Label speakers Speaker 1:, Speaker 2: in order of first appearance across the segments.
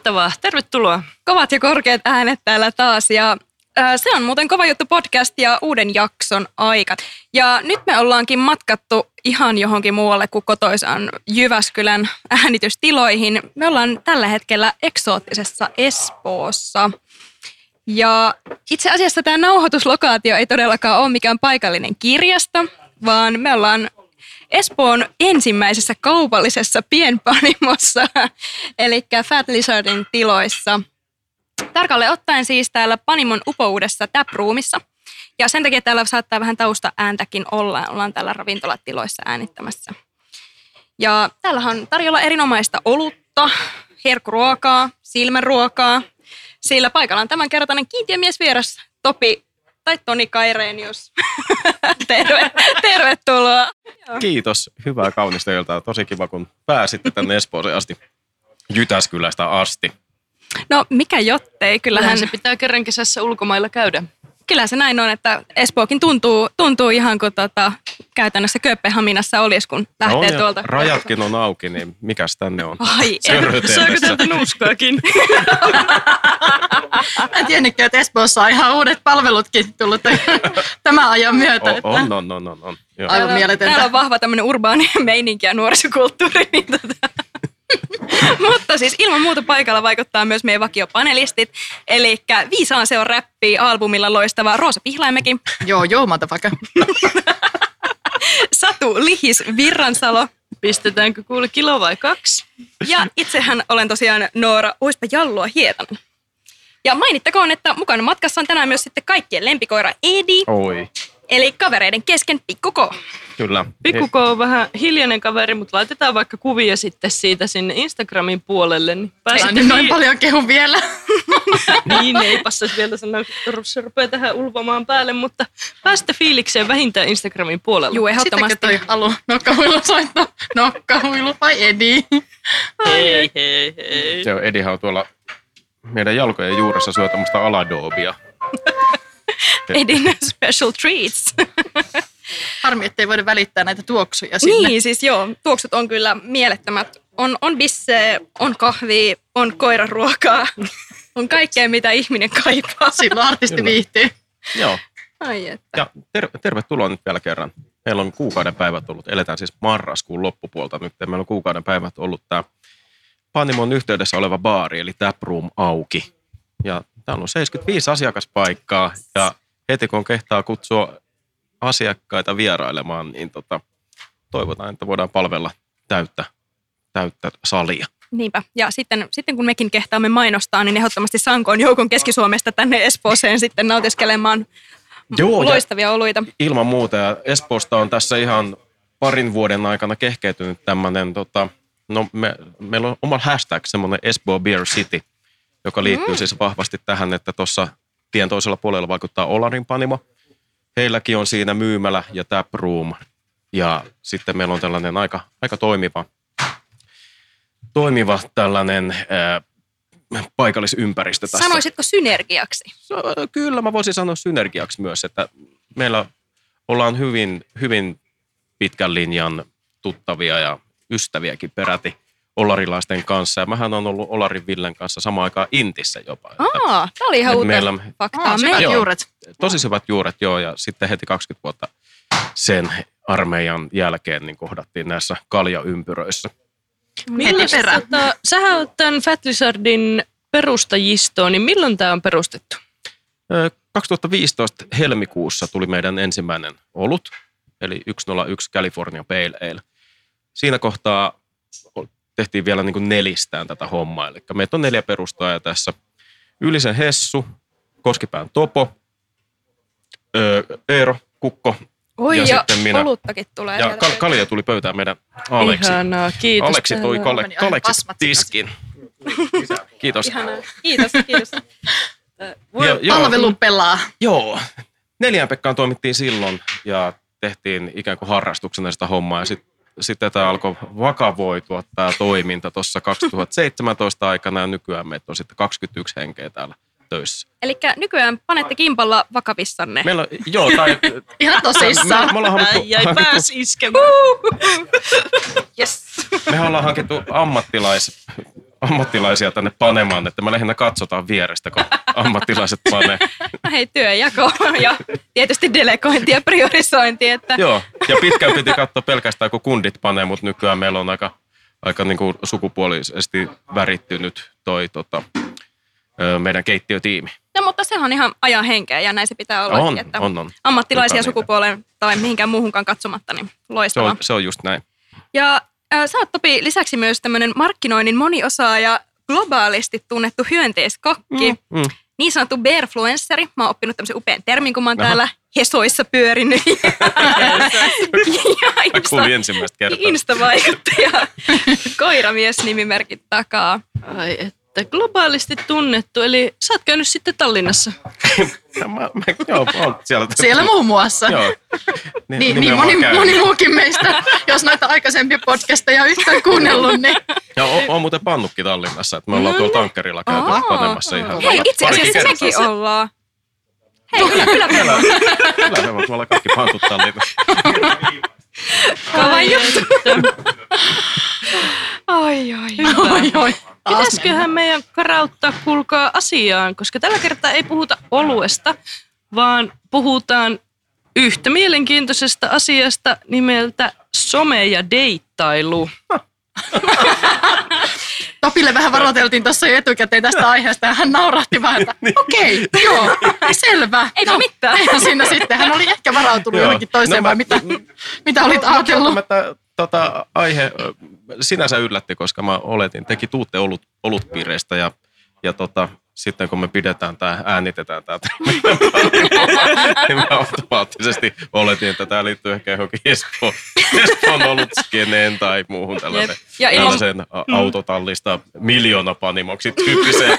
Speaker 1: Mahtavaa, tervetuloa.
Speaker 2: Kovat ja korkeat äänet täällä taas ja se on muuten Kova juttu podcast ja uuden jakson aika. Ja nyt me ollaankin matkattu ihan johonkin muualle kuin kotoisaan Jyväskylän äänitystiloihin. Me ollaan tällä hetkellä eksoottisessa Espoossa. Ja itse asiassa tämä nauhoituslokaatio ei todellakaan ole mikään paikallinen kirjasto, vaan me ollaan Espoon ensimmäisessä kaupallisessa pienpanimossa, eli Fat Lizardin tiloissa. Tarkalle ottaen siis täällä Panimon upouudessa taproomissa. Ja sen takia täällä saattaa vähän tausta ääntäkin olla. Ollaan täällä ravintolatiloissa äänittämässä. Ja täällä on tarjolla erinomaista olutta, herkkuruokaa, silmänruokaa. Sillä paikalla on tämänkertainen kiintiömies vieras Topi tai Toni Kairenius. Terve, tervetuloa.
Speaker 3: Kiitos. Hyvää kaunista iltaa. Tosi kiva, kun pääsitte tänne Espooseen asti. Jytäskylästä asti.
Speaker 2: No mikä jottei, kyllähän...
Speaker 1: se pitää kerran kesässä ulkomailla käydä.
Speaker 2: Kyllä se näin on, että Espookin tuntuu, tuntuu ihan kuin tota, käytännössä Kööpenhaminassa olisi, kun lähtee
Speaker 3: no,
Speaker 2: tuolta.
Speaker 3: Rajatkin on auki, niin mikäs tänne on?
Speaker 2: Ai,
Speaker 1: saako täältä nuuskaakin?
Speaker 4: Mä tiennytkään, että Espoossa on ihan uudet palvelutkin tullut tämän ajan myötä.
Speaker 3: On, on, on, on, on, on.
Speaker 2: Aivan mieletöntä. Täällä on vahva tämmöinen urbaani meininki ja nuorisokulttuuri. Niin tota. Mutta siis ilman muuta paikalla vaikuttaa myös meidän vakiopanelistit. Eli Viisaan se on räppi albumilla loistava Roosa Pihlaimäki.
Speaker 4: Joo, joo, vaikka.
Speaker 2: Satu Lihis Virransalo.
Speaker 1: Pistetäänkö kuule kilo vai kaksi?
Speaker 2: Ja itsehän olen tosiaan Noora Uispa Jallua Hietanen. Ja mainittakoon, että mukana matkassa on tänään myös sitten kaikkien lempikoira Edi.
Speaker 3: Oi.
Speaker 2: Eli kavereiden kesken Pikkuko.
Speaker 3: Kyllä.
Speaker 1: Pikkuko on vähän hiljainen kaveri, mutta laitetaan vaikka kuvia sitten siitä sinne Instagramin puolelle. Niin
Speaker 4: pääsette noin noin paljon kehu vielä.
Speaker 1: niin, ei passaisi vielä sanoa, että se rupeaa tähän ulvomaan päälle, mutta päästä fiilikseen vähintään Instagramin puolella.
Speaker 2: Joo, ehdottomasti.
Speaker 4: Sitten toi alu nokkahuilu soittaa. Nokkahuilu vai Edi?
Speaker 1: Hei, hei, hei.
Speaker 3: Se on Edihan on tuolla meidän jalkojen juuressa syö tämmöistä aladoobia.
Speaker 2: Edin special treats.
Speaker 4: Harmi, ettei voida välittää näitä tuoksuja sinne.
Speaker 2: Niin, siis joo, tuoksut on kyllä mielettömät. On, on bisse, on kahvi, on koiraruokaa, on kaikkea, mitä ihminen kaipaa.
Speaker 4: Silloin artisti kyllä. viihtyy.
Speaker 3: Joo.
Speaker 2: Ai että.
Speaker 3: Ja ter- tervetuloa nyt vielä kerran. Meillä on kuukauden päivät ollut, eletään siis marraskuun loppupuolta nyt. Meillä on kuukauden päivät ollut tämä Panimon yhteydessä oleva baari, eli Taproom auki. Ja täällä on 75 asiakaspaikkaa ja heti kun kehtaa kutsua asiakkaita vierailemaan, niin tota, toivotaan, että voidaan palvella täyttä, täyttä salia.
Speaker 2: Niinpä. Ja sitten, sitten kun mekin kehtaamme mainostaa, niin ehdottomasti Sankoon joukon Keski-Suomesta tänne Espooseen sitten nautiskelemaan Joo, loistavia oluita.
Speaker 3: Ilman muuta. Ja Espoosta on tässä ihan parin vuoden aikana kehkeytynyt tämmöinen, tota, no me, meillä on oma hashtag, semmoinen Espoo Beer City, joka liittyy mm. siis vahvasti tähän, että tuossa tien toisella puolella vaikuttaa Olarin panimo. Heilläkin on siinä myymälä ja taproom. Ja sitten meillä on tällainen aika, aika toimiva, toimiva tällainen ää, paikallisympäristö tässä.
Speaker 2: Sanoisitko synergiaksi?
Speaker 3: Kyllä, mä voisin sanoa synergiaksi myös, että meillä ollaan hyvin, hyvin pitkän linjan tuttavia ja ystäviäkin peräti olarilaisten kanssa. Ja mähän on ollut Olarin Villen kanssa samaan aikaan Intissä jopa.
Speaker 2: Aa, tämä oli ihan uutta meillä, faktaa. Aa,
Speaker 4: syvät joo, juuret.
Speaker 3: Tosi syvät juuret, joo. Ja sitten heti 20 vuotta sen armeijan jälkeen niin kohdattiin näissä kaljaympyröissä.
Speaker 1: Millaista, tota, sähän olet tämän Fat Lizardin perustajistoon, niin milloin tämä on perustettu?
Speaker 3: 2015 helmikuussa tuli meidän ensimmäinen olut, eli 101 California Pale Ale. Siinä kohtaa tehtiin vielä niin kuin nelistään tätä hommaa. Eli meitä on neljä perustajaa tässä. Ylisen Hessu, Koskipään Topo, öö, Eero, Kukko
Speaker 2: Oi, ja, ja sitten minä. oluttakin tulee.
Speaker 3: Ja kal- kalja tuli pöytään meidän Aleksi.
Speaker 1: Ihanaa, kiitos.
Speaker 3: Aleksi toi kole- Aleksi tiskin. Kiitos.
Speaker 2: Ihanaa. Kiitos, kiitos.
Speaker 4: ja, Palvelu pelaa.
Speaker 3: Joo. Neljään Pekkaan toimittiin silloin ja tehtiin ikään kuin harrastuksena sitä hommaa. Ja sitten sitten tämä alkoi vakavoitua tämä toiminta tuossa 2017 aikana ja nykyään meitä on sitten 21 henkeä täällä töissä.
Speaker 2: Eli nykyään panette kimpalla vakavissanne.
Speaker 3: Meillä on, joo, tai...
Speaker 4: Ihan tosissaan.
Speaker 3: Me, me ollaan
Speaker 1: hankittu, Jäi pääs iskemään.
Speaker 2: yes.
Speaker 3: Me ollaan hankittu ammattilais ammattilaisia tänne panemaan, että me lähinnä katsotaan vierestä, kun ammattilaiset panee.
Speaker 2: Hei, työjako ja tietysti delegointi ja priorisointi. Että
Speaker 3: Joo, ja pitkään piti katsoa pelkästään, kun kundit panee, mutta nykyään meillä on aika, aika niin kuin sukupuolisesti värittynyt toi tota, meidän keittiötiimi.
Speaker 2: No, mutta se on ihan ajan henkeä ja näin se pitää olla.
Speaker 3: On,
Speaker 2: että
Speaker 3: on, on.
Speaker 2: Ammattilaisia sukupuoleen tai mihinkään muuhunkaan katsomatta, niin
Speaker 3: Se
Speaker 2: loistavaa.
Speaker 3: on, se on just näin.
Speaker 2: Ja äh, sä oot Topi lisäksi myös tämmöinen markkinoinnin moniosaaja, globaalisti tunnettu hyönteiskakki,
Speaker 3: Mm, mm.
Speaker 2: niin sanottu bearfluenceri. Mä oon oppinut tämmöisen upean termin, kun mä oon
Speaker 3: Aha.
Speaker 2: täällä Hesoissa pyörinyt. ja Insta,
Speaker 3: kuulin ensimmäistä kertaa.
Speaker 2: Insta-vaikuttaja, koiramies nimimerkit takaa.
Speaker 1: Ai että globaalisti tunnettu, eli sä oot käynyt sitten Tallinnassa.
Speaker 3: mä, mä, joo, on siellä.
Speaker 4: Siellä muun muassa.
Speaker 3: Joo.
Speaker 4: Niin, niin
Speaker 3: nimenomaan
Speaker 4: moni,
Speaker 3: käynyt.
Speaker 4: moni muukin meistä, jos noita aikaisempia podcasteja yhtään kuunnellut, niin
Speaker 3: Ja on, on muuten pannukki Tallinnassa, että me ollaan tuolla tankkerilla käyty panemassa ihan.
Speaker 2: Hei, itse asiassa mekin ollaan. Hei, kyllä, kyllä, kyllä.
Speaker 3: Kyllä me ollaan kaikki pantut Tallinnassa.
Speaker 2: Kova
Speaker 1: Ai
Speaker 2: juttu. Ai, ai.
Speaker 4: oi, oi. Taas
Speaker 1: Pitäisiköhän meidän karauttaa kuulkaa asiaan, koska tällä kertaa ei puhuta oluesta, vaan puhutaan yhtä mielenkiintoisesta asiasta nimeltä some ja deittailu.
Speaker 4: Topille vähän varoiteltiin tuossa jo etukäteen tästä aiheesta ja hän naurahti vähän, että okei, okay, joo, selvä.
Speaker 2: Eikö mitään?
Speaker 4: Eihän siinä sitten. Hän oli ehkä varautunut johonkin toiseen
Speaker 3: No
Speaker 4: vai
Speaker 3: mä-
Speaker 4: mitä, mitä olit ajatellut?
Speaker 3: Välttämättä tota, aihe sinänsä yllätti, koska mä oletin, teki tuutte olut, olutpiireistä ja, ja tota, sitten kun me pidetään tämä, äänitetään tämä, niin mä automaattisesti oletin, että tämä liittyy ehkä johonkin Espoon, Espoon olutskeneen tai muuhun tällaisen,
Speaker 2: Jep. Ja ilman-
Speaker 3: tällaisen a- autotallista miljoonapanimoksi tyyppiseen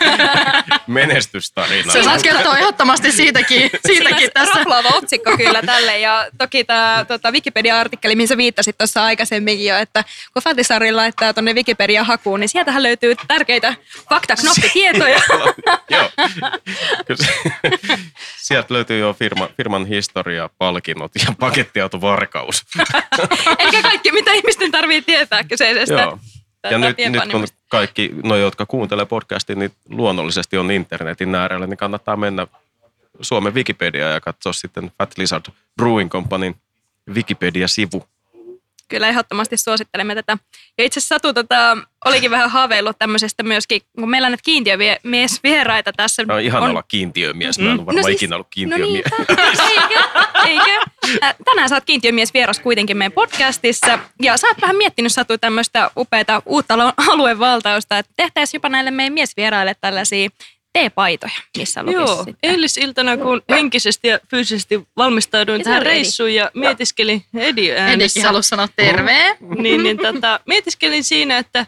Speaker 3: menestystarinaan.
Speaker 4: Se saat kertoa ehdottomasti siitäkin, siitäkin tässä.
Speaker 2: Raflaava otsikko kyllä tälle ja toki tämä tota, Wikipedia-artikkeli, mihin sä viittasit tuossa aikaisemminkin jo, että kun Fatisari laittaa tuonne Wikipedia-hakuun, niin sieltähän löytyy tärkeitä faktaknoppitietoja.
Speaker 3: Joo. Sieltä löytyy jo firma, firman historia, palkinnot ja pakettiautovarkaus.
Speaker 2: Eikä kaikki, mitä ihmisten tarvii tietää kyseisestä.
Speaker 3: Joo. Ja nyt, nyt kun kaikki, no, jotka kuuntelee podcastin, niin luonnollisesti on internetin äärellä, niin kannattaa mennä Suomen Wikipedia ja katsoa sitten Fat Lizard Brewing Companyn Wikipedia-sivu.
Speaker 2: Kyllä ehdottomasti suosittelemme tätä. Ja itse asiassa Satu tota, olikin vähän haaveillut tämmöisestä myöskin, kun meillä on nyt kiintiömiesvieraita tässä.
Speaker 3: No, ihan
Speaker 2: on,
Speaker 3: olla kiintiömies. Mä en ole varmaan
Speaker 2: No siis-
Speaker 3: ikinä ollut
Speaker 2: No
Speaker 3: kiintiömies.
Speaker 2: niin, eikö? eikö? Äh, Tänään sä oot kiintiömies vieras kuitenkin meidän podcastissa. Ja sä oot vähän miettinyt Satu tämmöistä upeata uutta alu- aluevaltausta, että tehtäisiin jopa näille meidän miesvieraille tällaisia teepaitoja, missä lukisi
Speaker 1: Joo,
Speaker 2: sitten.
Speaker 1: eilisiltana kun henkisesti ja fyysisesti valmistauduin
Speaker 2: Ja se
Speaker 1: tähän
Speaker 2: Edi.
Speaker 1: reissuun ja mietiskelin Edi äänessä.
Speaker 4: Edikin halusi sanoa terve.
Speaker 1: niin, niin tota, mietiskelin siinä, että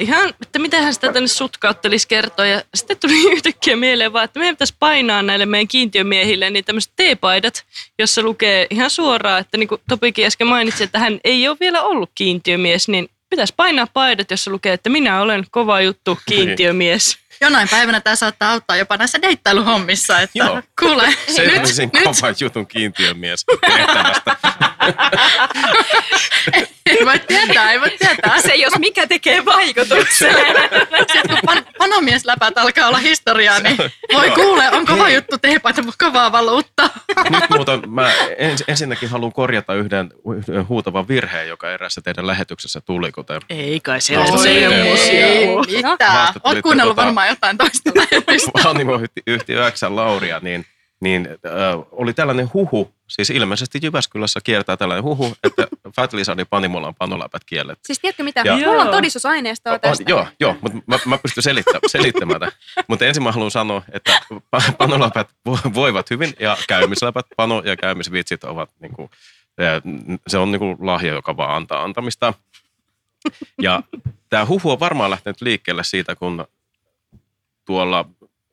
Speaker 1: ihan, että mitähän sitä tänne sutkauttelisi kertoa. Ja sitten tuli yhtäkkiä mieleen vaan, että meidän pitäisi painaa näille meidän kiintiömiehille niin tämmöiset teepaidat, jossa lukee ihan suoraan, että niin kuin Topikin äsken mainitsi, että hän ei ole vielä ollut kiintiömies, niin pitäisi painaa paidat, jossa lukee, että minä olen kova juttu kiintiömies.
Speaker 4: Jonain päivänä tämä saattaa auttaa jopa näissä deittailuhommissa, että
Speaker 3: Joo.
Speaker 4: kuule,
Speaker 3: Selvisin
Speaker 4: nyt, nyt
Speaker 3: kovan jutun kiintiömies tehtävästä.
Speaker 4: ei voi tietää, ei voi tietää.
Speaker 2: Se jos mikä tekee vaikutuksen.
Speaker 4: Sitten kun pan, panomiesläpät alkaa olla historiaa, niin voi kuule, on kova juttu teepaita kovaa valuutta.
Speaker 3: Nyt muuten mä ens, ensinnäkin haluan korjata yhden, yhden huutavan virheen, joka erässä teidän lähetyksessä tuli, kuten
Speaker 1: Ei kai se
Speaker 3: se ei
Speaker 1: ole.
Speaker 4: mitään.
Speaker 3: Vasta
Speaker 4: Oot kuunnellut
Speaker 3: tota-
Speaker 4: varmaan jotain toista.
Speaker 3: Panimo-yhtiö X Lauria, niin, niin äh, oli tällainen huhu, siis ilmeisesti Jyväskylässä kiertää tällainen huhu, että Fat Panimolla on panoläpät kiellet.
Speaker 2: Siis tiedätkö mitä?
Speaker 3: Ja-
Speaker 2: Mulla on todistusaineistoa
Speaker 3: On,
Speaker 2: tästä.
Speaker 3: joo, joo, mutta mä, mä pystyn selittä, selittämään tämän. Mutta ensin mä haluan sanoa, että pa- panoläpät vo- voivat hyvin ja käymisläpät, pano ja käymisvitsit ovat niin kuin, se on niin kuin lahja, joka vaan antaa antamista. Ja tämä huhu on varmaan lähtenyt liikkeelle siitä, kun tuolla,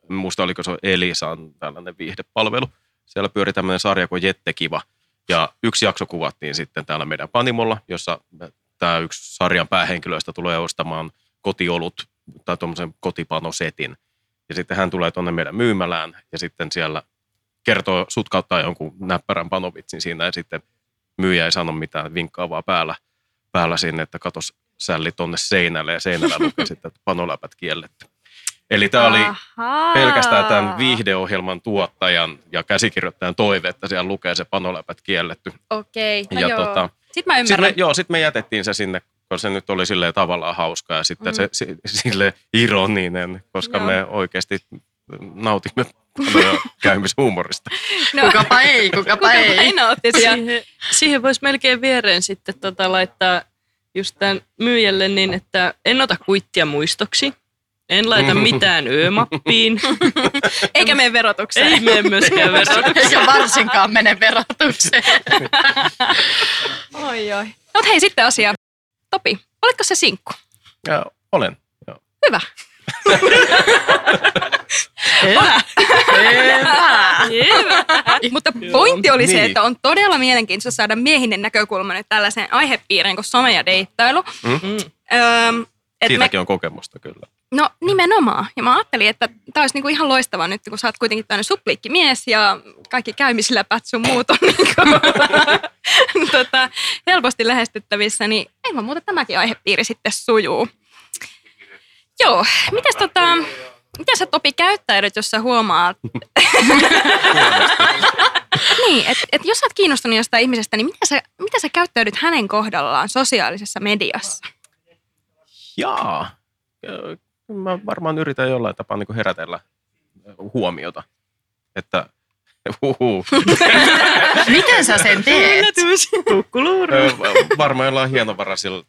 Speaker 3: muista oliko se Elisan tällainen viihdepalvelu, siellä pyöri tämmöinen sarja kuin Jettekiva. Ja yksi jakso kuvattiin sitten täällä meidän Panimolla, jossa tämä yksi sarjan päähenkilöistä tulee ostamaan kotiolut tai tuommoisen kotipanosetin. Ja sitten hän tulee tuonne meidän myymälään ja sitten siellä kertoo, sutkauttaa jonkun näppärän panovitsin siinä ja sitten myyjä ei sano mitään, vinkkaa vaan päällä, päällä sinne, että katos, sälli tonne seinälle ja seinällä lukee sitten, että panoläpät kielletty. Eli tämä oli
Speaker 2: Ahaa.
Speaker 3: pelkästään tämän viihdeohjelman tuottajan ja käsikirjoittajan toive, että siellä lukee se panoläpät kielletty.
Speaker 2: Okei, no
Speaker 3: Ja
Speaker 2: joo.
Speaker 3: tota,
Speaker 2: Sitten mä ymmärrän.
Speaker 3: me, joo, sitten me jätettiin se sinne, kun se nyt oli silleen tavallaan hauskaa ja sitten
Speaker 2: Mm.
Speaker 3: se si, sille ironinen, koska
Speaker 2: Joo.
Speaker 3: me oikeasti nautimme käymishuumorista.
Speaker 2: No,
Speaker 4: Kukapa ei, kukapa
Speaker 2: kuka
Speaker 4: ei.
Speaker 2: ei
Speaker 1: Siihen, siihen voisi melkein viereen sitten tota laittaa just tämän myyjälle niin, että en ota kuittia muistoksi. En laita mitään öömappiin.
Speaker 2: eikä mene verotukseen.
Speaker 1: Ei mene myöskään verotukseen.
Speaker 4: Eikä varsinkaan mene verotukseen.
Speaker 2: Oi, oi. No, hei, sitten asia. Topi, oletko se sinkku?
Speaker 3: Ja olen. Joo.
Speaker 2: Hyvä.
Speaker 1: Hyvä.
Speaker 4: Hyvä.
Speaker 2: Mutta pointti oli se, että on todella mielenkiintoista saada miehinen näkökulma nyt tällaiseen aihepiiriin kuin some ja deittailu.
Speaker 3: Mm?
Speaker 1: Mm.
Speaker 2: Öö, me,
Speaker 3: Siitäkin on kokemusta kyllä.
Speaker 2: No nimenomaan. Ja mä ajattelin, että tämä olisi niinku ihan loistavaa nyt, kun sä oot kuitenkin tämmöinen supliikki mies ja kaikki käymisläpät sun muut on niinku, tota, helposti lähestyttävissä, niin ilman muuta tämäkin aihepiiri sitten sujuu. Joo, mitäs tota, miten sä Topi käyttäydyt, jos sä huomaat, niin, että et jos sä oot kiinnostunut jostain ihmisestä, niin miten sä, miten sä käyttäydyt hänen kohdallaan sosiaalisessa mediassa?
Speaker 3: Jaa. Mä varmaan yritän jollain tapaa niin herätellä huomiota. Että huhu.
Speaker 4: Miten sä sen teet?
Speaker 1: Kukkuluuru.
Speaker 3: Varmaan jollain hienovaraisilla.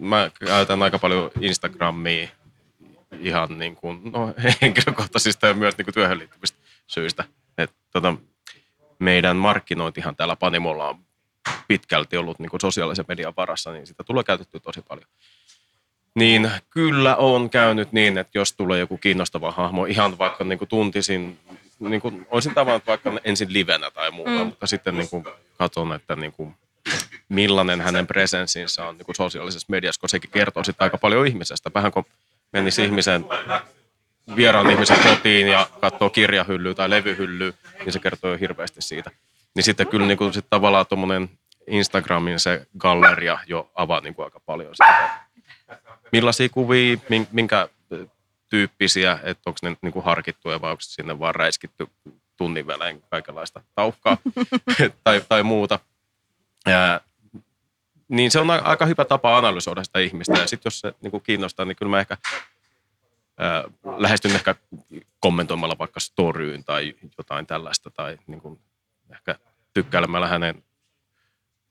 Speaker 3: Mä käytän aika paljon Instagramia ihan niin kuin, no, henkilökohtaisista ja myös niin kuin työhön liittyvistä syistä. Et, tota, meidän markkinointihan täällä Panimolla on pitkälti ollut niin kuin sosiaalisen median varassa, niin sitä tulee käytettyä tosi paljon. Niin kyllä on käynyt niin, että jos tulee joku kiinnostava hahmo, ihan vaikka niin kuin tuntisin, niin kuin, olisin tavannut vaikka ensin livenä tai muuta, mm. mutta sitten niin kuin katson, että niin kuin, millainen hänen presenssinsä on niin kuin sosiaalisessa mediassa, koska sekin kertoo sitten aika paljon ihmisestä. Vähän kun menisi ihmisen, vieraan ihmisen kotiin ja katsoo kirjahyllyä tai levyhyllyä, niin se kertoo jo hirveästi siitä. Niin sitten kyllä niin kuin sit tavallaan tuommoinen Instagramin se galleria jo avaa niin kuin aika paljon sitä. Millaisia kuvia, min- minkä tyyppisiä, että onko ne niin kuin harkittuja vai onko sinne vaan räiskitty tunnin välein kaikenlaista taukkaa tai, tai muuta. Ja, niin se on aika hyvä tapa analysoida sitä ihmistä. Ja sitten jos se niin kuin kiinnostaa, niin kyllä mä ehkä ää, lähestyn ehkä kommentoimalla vaikka storyyn tai jotain tällaista. Tai niin kuin ehkä tykkäilemällä hänen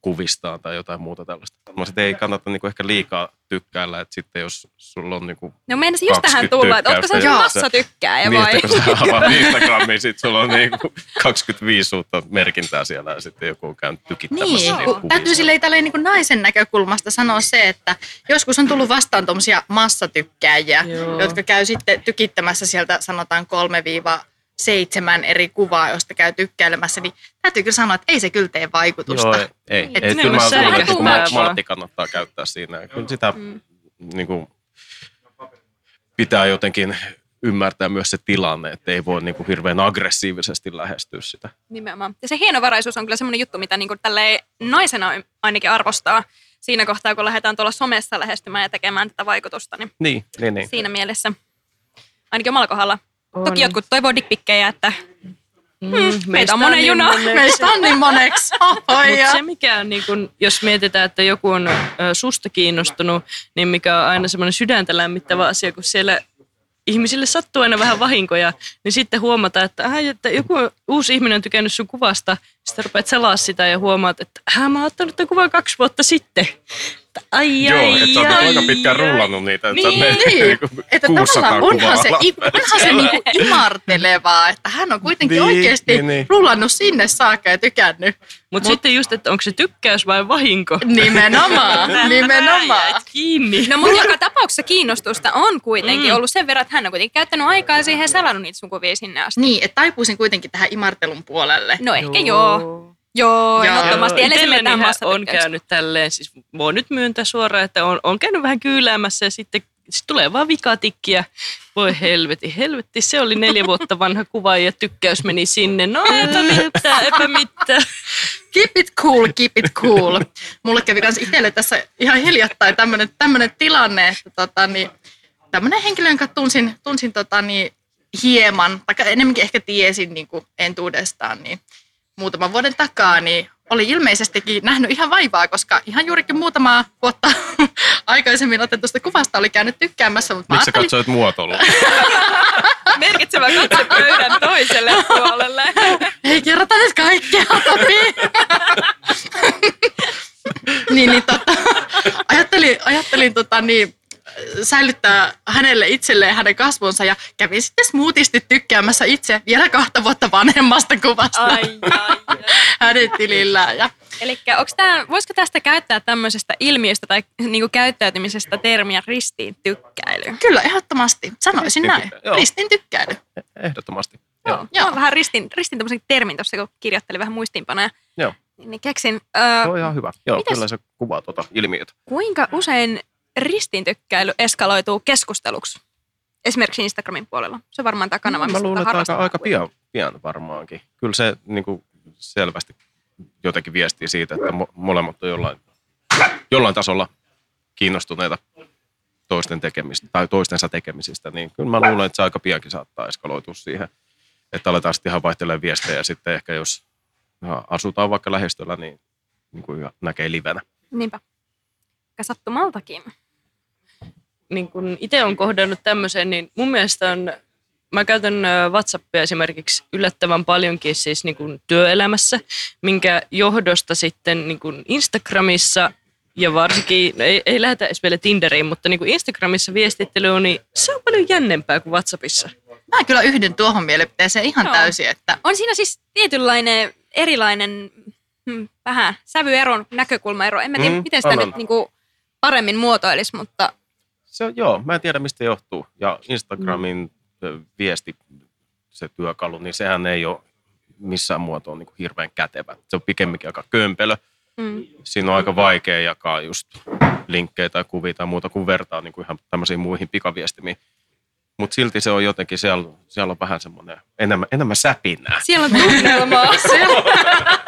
Speaker 3: kuvistaan tai jotain muuta tällaista. Mä sit ei kannata niin kuin ehkä liikaa tykkäillä, että sitten jos sulla on niin kuin
Speaker 2: No meinasin just tähän
Speaker 3: 20
Speaker 2: tulla, että ootko sä massa tykkää
Speaker 3: niin,
Speaker 2: vai?
Speaker 3: että kun sä avaat Instagramiin, sit sulla on niin kuin 25 uutta merkintää siellä ja sitten joku on käynyt tykittämässä
Speaker 4: Niin,
Speaker 3: niitä
Speaker 4: kun
Speaker 3: kuvia
Speaker 4: täytyy silleen tälleen niin kuin naisen näkökulmasta sanoa se, että joskus on tullut vastaan tuommoisia massatykkääjiä,
Speaker 1: Joo.
Speaker 4: jotka käy sitten tykittämässä sieltä sanotaan 3-7 eri kuvaa, josta käy tykkäilemässä, niin täytyy kyllä sanoa, että ei se kyllä tee vaikutusta.
Speaker 3: Joo, ei.
Speaker 1: Et
Speaker 3: ei kyllä mä luulen, että maltti kannattaa käyttää siinä. Kyllä sitä
Speaker 2: Mm.
Speaker 3: niin kuin, pitää jotenkin ymmärtää myös se tilanne, että ei voi niin kuin hirveän aggressiivisesti lähestyä sitä.
Speaker 2: Nimenomaan. Ja se hienovaraisuus on kyllä semmoinen juttu, mitä niin tälleen naisena ainakin arvostaa siinä kohtaa, kun lähdetään tuolla somessa lähestymään ja tekemään tätä vaikutusta. Niin
Speaker 3: Niin, niin, niin.
Speaker 2: siinä mielessä, ainakin omalla kohdalla.
Speaker 1: On.
Speaker 2: Toki jotkut toivoo dickpikkejä, että
Speaker 1: Mm,
Speaker 2: meitä on monen juna.
Speaker 4: Meistä on niin moneksi.
Speaker 1: Mutta se mikä on, niin kun, jos mietitään, että joku on ö, susta kiinnostunut, niin mikä on aina semmoinen sydäntä lämmittävä asia, kun siellä ihmisille sattuu aina vähän vahinkoja, niin sitten huomataan, että, äh, että joku uusi ihminen on tykännyt sun kuvasta, sitten rupeat selaa sitä ja huomaat, että äh, mä oon ottanut tämän kuvan kaksi vuotta sitten. Ai,
Speaker 3: Joo,
Speaker 1: ai,
Speaker 3: että sä aika pitkään rullannut niitä. Että
Speaker 1: Niin,
Speaker 3: ne,
Speaker 4: Niin,
Speaker 3: niinku
Speaker 4: että
Speaker 3: 600
Speaker 4: tavallaan onhan se, onhan se niinku imartelevaa, että hän on kuitenkin
Speaker 3: Niin,
Speaker 4: oikeasti
Speaker 3: niin, niin.
Speaker 4: rullannut sinne saakka ja tykännyt.
Speaker 1: Mutta sitten just, että onko se tykkäys vai vahinko?
Speaker 4: Nimenomaan, nimenomaan.
Speaker 1: kiinni.
Speaker 2: No mutta joka tapauksessa kiinnostusta on kuitenkin
Speaker 1: Mm.
Speaker 2: ollut sen verran, että hän on kuitenkin käyttänyt aikaa siihen ja selannut niitä sun kuvia sinne asti.
Speaker 4: Niin, että taipuisin kuitenkin tähän imartelun puolelle.
Speaker 2: No ehkä joo. Joo,
Speaker 4: Joo.
Speaker 2: ehdottomasti. Ellei se
Speaker 1: Itselleni on käynyt tälleen, siis voin nyt myöntää suoraan, että on, on käynyt vähän kyyläämässä ja sitten sit tulee vaan vikatikkiä. Voi helveti, helvetti, se oli neljä vuotta vanha kuva ja tykkäys meni sinne. No eipä mitään, eipä mitään.
Speaker 4: keep it cool, keep it cool. Mulle kävi myös itselle tässä ihan hiljattain tämmöinen, tämmöinen tilanne, että tota, niin, tämmöinen henkilö, jonka tunsin, tunsin tota, niin, hieman, tai enemmänkin ehkä tiesin niin kuin entuudestaan, niin muutaman vuoden takaa, niin oli ilmeisestikin nähnyt ihan vaivaa, koska ihan juurikin muutama vuotta aikaisemmin otetusta kuvasta oli käynyt tykkäämässä. Mutta
Speaker 3: Miksi sä katsoit muotoilua?
Speaker 2: Merkitsevä katse pöydän toiselle puolelle.
Speaker 4: Ei kerrota nyt kaikkea, Topi. niin, niin tota, ajattelin, ajattelin tota, niin, säilyttää hänelle itselleen hänen kasvonsa ja kävin sitten smoothisti tykkäämässä itse vielä kahta vuotta vanhemmasta kuvasta
Speaker 2: Ai, ai, ai.
Speaker 4: hänen tilillään. Ja
Speaker 2: Eli voisiko tästä käyttää tämmöisestä ilmiöstä tai niinku käyttäytymisestä termiä ristiin tykkäily?
Speaker 4: kyllä, ehdottomasti. Sanoisin näin.
Speaker 3: Joo.
Speaker 4: Ristin tykkäily.
Speaker 3: Ehdottomasti.
Speaker 2: Joo.
Speaker 3: Joo.
Speaker 2: Joo. Mä vähän ristin, ristin tämmöisen termin tuossa, kun kirjoittelin vähän muistiinpanoja.
Speaker 3: Joo.
Speaker 2: Niin keksin, öö,
Speaker 3: Se on ihan hyvä. Joo,
Speaker 2: Mitäs-
Speaker 3: kyllä se kuvaa tuota ilmiötä.
Speaker 2: kuinka usein ristintykkäily eskaloituu keskusteluksi? Esimerkiksi Instagramin puolella. Se on varmaan tämä kanava,
Speaker 3: Mä
Speaker 2: missä
Speaker 3: luulen,
Speaker 2: tätä
Speaker 3: että aika, aika pian, pian varmaankin. Kyllä se niin kuin selvästi jotenkin viestii siitä, että mo- molemmat on jollain, jollain tasolla kiinnostuneita toisten tekemistä tai toistensa tekemisistä, niin kyllä mä luulen, että se aika piankin saattaa eskaloitua siihen, että aletaan sitten ihan vaihtelemaan viestejä ja sitten ehkä jos ja asutaan vaikka lähistöllä, niin, niin kuin näkee livenä.
Speaker 2: Niinpä. Aika sattumaltakin.
Speaker 1: Niin kun itse on kohdannut tämmöisen, niin mun mielestä on, mä käytän WhatsAppia esimerkiksi yllättävän paljonkin siis niin kun työelämässä, minkä johdosta sitten niin kun Instagramissa ja varsinkin, no ei, ei lähetä edes vielä Tinderiin, mutta niin kun Instagramissa viestittely on, niin se on paljon jännempää kuin WhatsAppissa.
Speaker 4: Mä kyllä yhdyn tuohon mielipiteeseen ihan
Speaker 2: Joo.
Speaker 4: täysin, että
Speaker 2: On siinä siis tietynlainen erilainen hmm, vähän sävyeron, näkökulmaero. En mä tiedä,
Speaker 3: Mm,
Speaker 2: miten sitä
Speaker 3: on,
Speaker 2: nyt
Speaker 3: on.
Speaker 2: niin kuin paremmin muotoilisi, mutta
Speaker 3: Se on, joo, mä en tiedä mistä johtuu. Ja Instagramin mm. viesti, se työkalu, niin sehän ei ole missään muotoa niin kuin hirveän kätevä. Se on pikemminkin aika kömpelö.
Speaker 2: mm,
Speaker 3: Siinä on aika vaikea jakaa just linkkejä tai kuvia tai muuta kuin vertaa niin kuin ihan tämmöisiin muihin pikaviestimiin. Mutta silti se on jotenkin, siellä, siellä on vähän semmoinen enemmän, enemmän säpinää.
Speaker 2: siellä on tunnelmaa.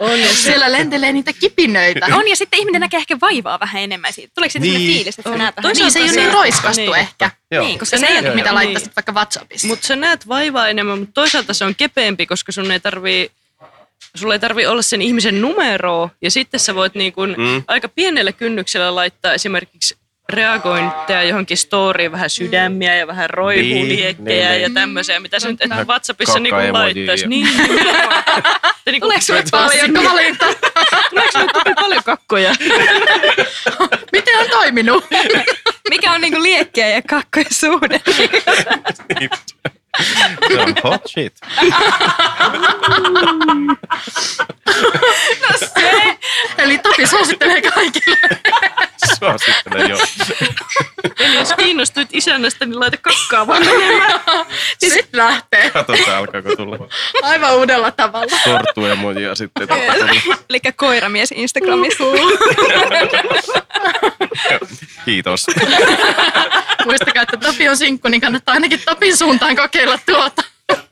Speaker 4: on, siellä lentelee niitä kipinöitä.
Speaker 2: on ja sitten ihminen näkee ehkä vaivaa vähän enemmän siitä. Tuleeko se niin.
Speaker 3: Niin.
Speaker 2: fiilis, että näet vähän?
Speaker 4: Niin, se ei ole niin roiskastu
Speaker 1: niin.
Speaker 4: ehkä.
Speaker 3: Joo.
Speaker 2: Niin, koska
Speaker 1: Se
Speaker 2: ei ole
Speaker 4: Mitä
Speaker 1: Joo,
Speaker 4: laittaisit
Speaker 1: niin.
Speaker 4: vaikka WhatsAppissa.
Speaker 1: Mutta sä näet vaivaa enemmän, mutta toisaalta se on kepeämpi, koska sun ei tarvii sulla ei tarvi olla sen ihmisen numeroa ja sitten sä voit niin kun
Speaker 3: Mm.
Speaker 1: aika pienellä kynnyksellä laittaa esimerkiksi reagointeja johonkin storyin, vähän sydämiä ja vähän roihuuliekkejä
Speaker 3: Niin,
Speaker 1: ja
Speaker 3: niin.
Speaker 1: tämmöisiä, mitä sä nyt et WhatsAppissa niin
Speaker 3: kakka-emojia.
Speaker 1: laittaisi. Niin, niin
Speaker 2: Tuleeko sulle paljon?
Speaker 4: Valinta.
Speaker 1: tuleeko sulle paljon kakkoja?
Speaker 4: Miten on toiminut?
Speaker 2: Mikä on niinku liekkiä ja kakkojen suhde?
Speaker 3: se hot shit.
Speaker 4: Eli Topi suosittelee kaikille.
Speaker 3: Suosittelen jo.
Speaker 1: Eli jos kiinnostuit isännästä, niin laita kakkaa vaan menemään.
Speaker 4: Siis Sitten lähtee
Speaker 3: Katsotaan, alkaako tulla
Speaker 4: aivan uudella tavalla.
Speaker 3: tortuja mojia sitten.
Speaker 2: Eli koiramies Instagramissa.
Speaker 3: Kiitos.
Speaker 4: Muistakaa, että Topi on sinkku, niin kannattaa ainakin Topin suuntaan kokeilla tuota.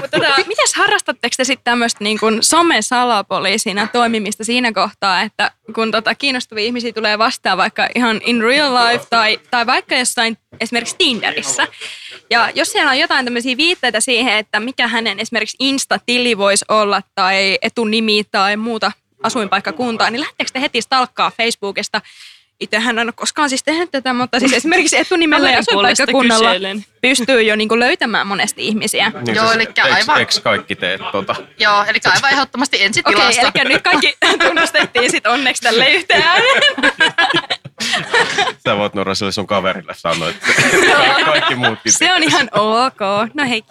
Speaker 2: Mutta tota, mites harrastatteko te sitten tämmöistä niin kuin somesalapoliisina toimimista siinä kohtaa, että kun tota kiinnostavia ihmisiä tulee vastaan vaikka ihan in real life tai, tai vaikka jossain esimerkiksi Tinderissä. Ja jos siellä on jotain tämmöisiä viitteitä siihen, että mikä hänen esimerkiksi Insta-tili voisi olla tai etunimi tai muuta asuinpaikkakuntaa, niin lähteekö te heti stalkkaa Facebookista Itsehän en ole koskaan siis tehnyt tätä, mutta siis esimerkiksi etunimellä ja
Speaker 1: kyselen.
Speaker 2: pystyy jo niin kuin löytämään monesti ihmisiä.
Speaker 3: Niin
Speaker 4: Joo,
Speaker 3: siis eks-
Speaker 4: aivan-
Speaker 3: Eks kaikki teet tota?
Speaker 4: Joo, eli aivan ehdottomasti
Speaker 2: Okei,
Speaker 4: ensitilasta.
Speaker 2: eli nyt kaikki tunnustettiin sit onneksi tälle yhteen.
Speaker 3: Sä voit Nora sille sun kaverille sanoa, että kaikki muutkin
Speaker 2: Se on ihan ok. No hei,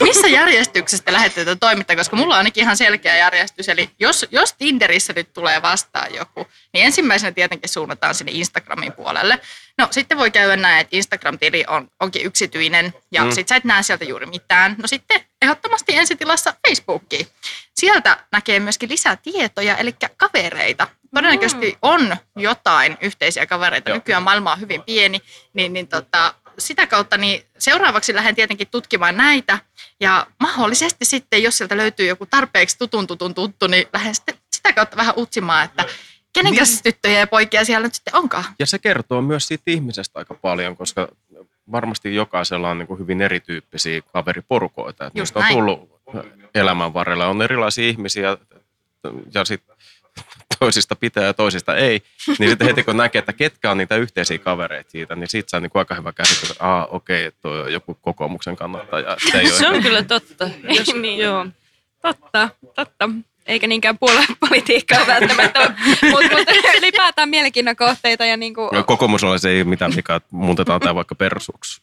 Speaker 4: Missä järjestyksessä te lähdette tätä toimittaa, koska mulla on ainakin ihan selkeä järjestys. Eli jos, jos Tinderissä nyt tulee vastaan joku, niin ensimmäisenä tietenkin suunnataan sinne Instagramin puolelle. No sitten voi käydä näin, että Instagram-tili on, onkin yksityinen ja mm.
Speaker 3: Mm.
Speaker 4: sit sä et näe sieltä juuri mitään. No sitten ehdottomasti ensitilassa Facebookiin. Sieltä näkee myöskin lisää tietoja, eli kavereita. Todennäköisesti on jotain yhteisiä kavereita. Nykyään maailma on hyvin pieni, niin, niin tota, sitä kautta niin seuraavaksi lähden tietenkin tutkimaan näitä. Ja mahdollisesti sitten, jos sieltä löytyy joku tarpeeksi tutun tutun tuttu, niin lähden sitten sitä kautta vähän utsimaan, että kenenkäs
Speaker 3: Niin.
Speaker 4: tyttöjä ja poikia siellä nyt sitten onkaan.
Speaker 3: Ja se kertoo myös siitä ihmisestä aika paljon, koska varmasti jokaisella on niin kuin hyvin erityyppisiä kaveriporukoita. Että niistä on tullut elämän varrella. On erilaisia ihmisiä ja sitten toisista pitää ja toisista ei. Niin sitten heti kun näkee, että ketkä on niitä yhteisiä kavereita siitä, niin siitä saa niin kuin aika hyvä käsitys, että Aa, okei, että toi on joku kokoomuksen kannattaja. Se ei
Speaker 1: Se on kyllä totta. Jos,
Speaker 2: Niin.
Speaker 1: Joo.
Speaker 2: Totta, totta. Eikä niinkään puoluepolitiikkaa välttämättä, mutta mut ylipäätään mielenkiinnon kohteita ja niinku,
Speaker 3: No, kokoomuslaisilla ei ole mitään vikaa, että muutetaan tämä vaikka persuksi.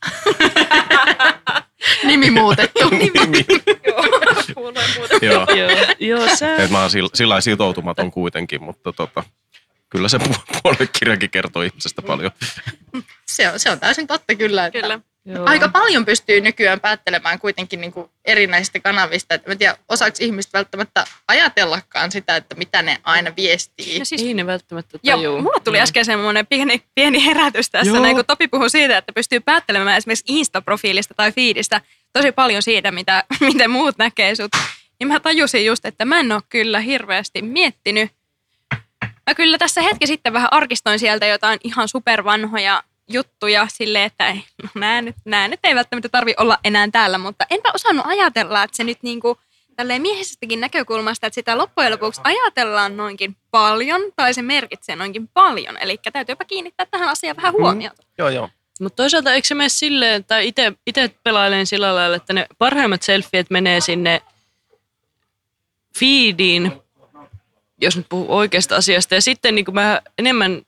Speaker 4: Nimi muutettu.
Speaker 2: muuta.
Speaker 3: Joo.
Speaker 1: Joo, joo sä...
Speaker 3: Et mä oon sillä, sillä lailla sitoutumaton kuitenkin, mutta tota, kyllä se pu- puoluekirjakin kertoo ihmisestä paljon.
Speaker 4: Se on, se on täysin totta kyllä. Että
Speaker 2: Kyllä.
Speaker 1: Joo.
Speaker 4: Aika paljon pystyy nykyään päättelemään kuitenkin niin kuin erinäisistä kanavista. Et Mä en tiedä, osaako ihmiset välttämättä ajatellakaan sitä, että mitä ne aina viestii.
Speaker 2: Ja siis
Speaker 1: Ei ne välttämättä
Speaker 2: Joo,
Speaker 1: tajuu.
Speaker 2: mulla tuli äsken semmoinen pieni, pieni herätys tässä,
Speaker 3: Joo.
Speaker 2: näin kun Topi puhui siitä, että pystyy päättelemään esimerkiksi Insta-profiilista tai feedistä tosi paljon siitä, mitä, miten muut näkee sut. Niin mä tajusin just, että mä en ole kyllä hirveästi miettinyt. Mä kyllä tässä hetki sitten vähän arkistoin sieltä jotain ihan supervanhoja juttuja sille, että ei, no, nää, nyt, nää nyt ei välttämättä tarvi olla enää täällä, mutta enpä osannut ajatella, että se nyt niinku tälleen miehisestäkin näkökulmasta, että sitä loppujen lopuksi ajatellaan noinkin paljon, tai se merkitsee noinkin paljon. Eli täytyypä kiinnittää tähän asiaan vähän huomiota.
Speaker 3: Joo, joo.
Speaker 1: Mutta toisaalta eikö se mene silleen, tai itse pelailen sillä lailla, että ne parhaimmat selfiet menee sinne feediin, jos nyt puhuu oikeasta asiasta. Ja sitten niin kuin mä enemmän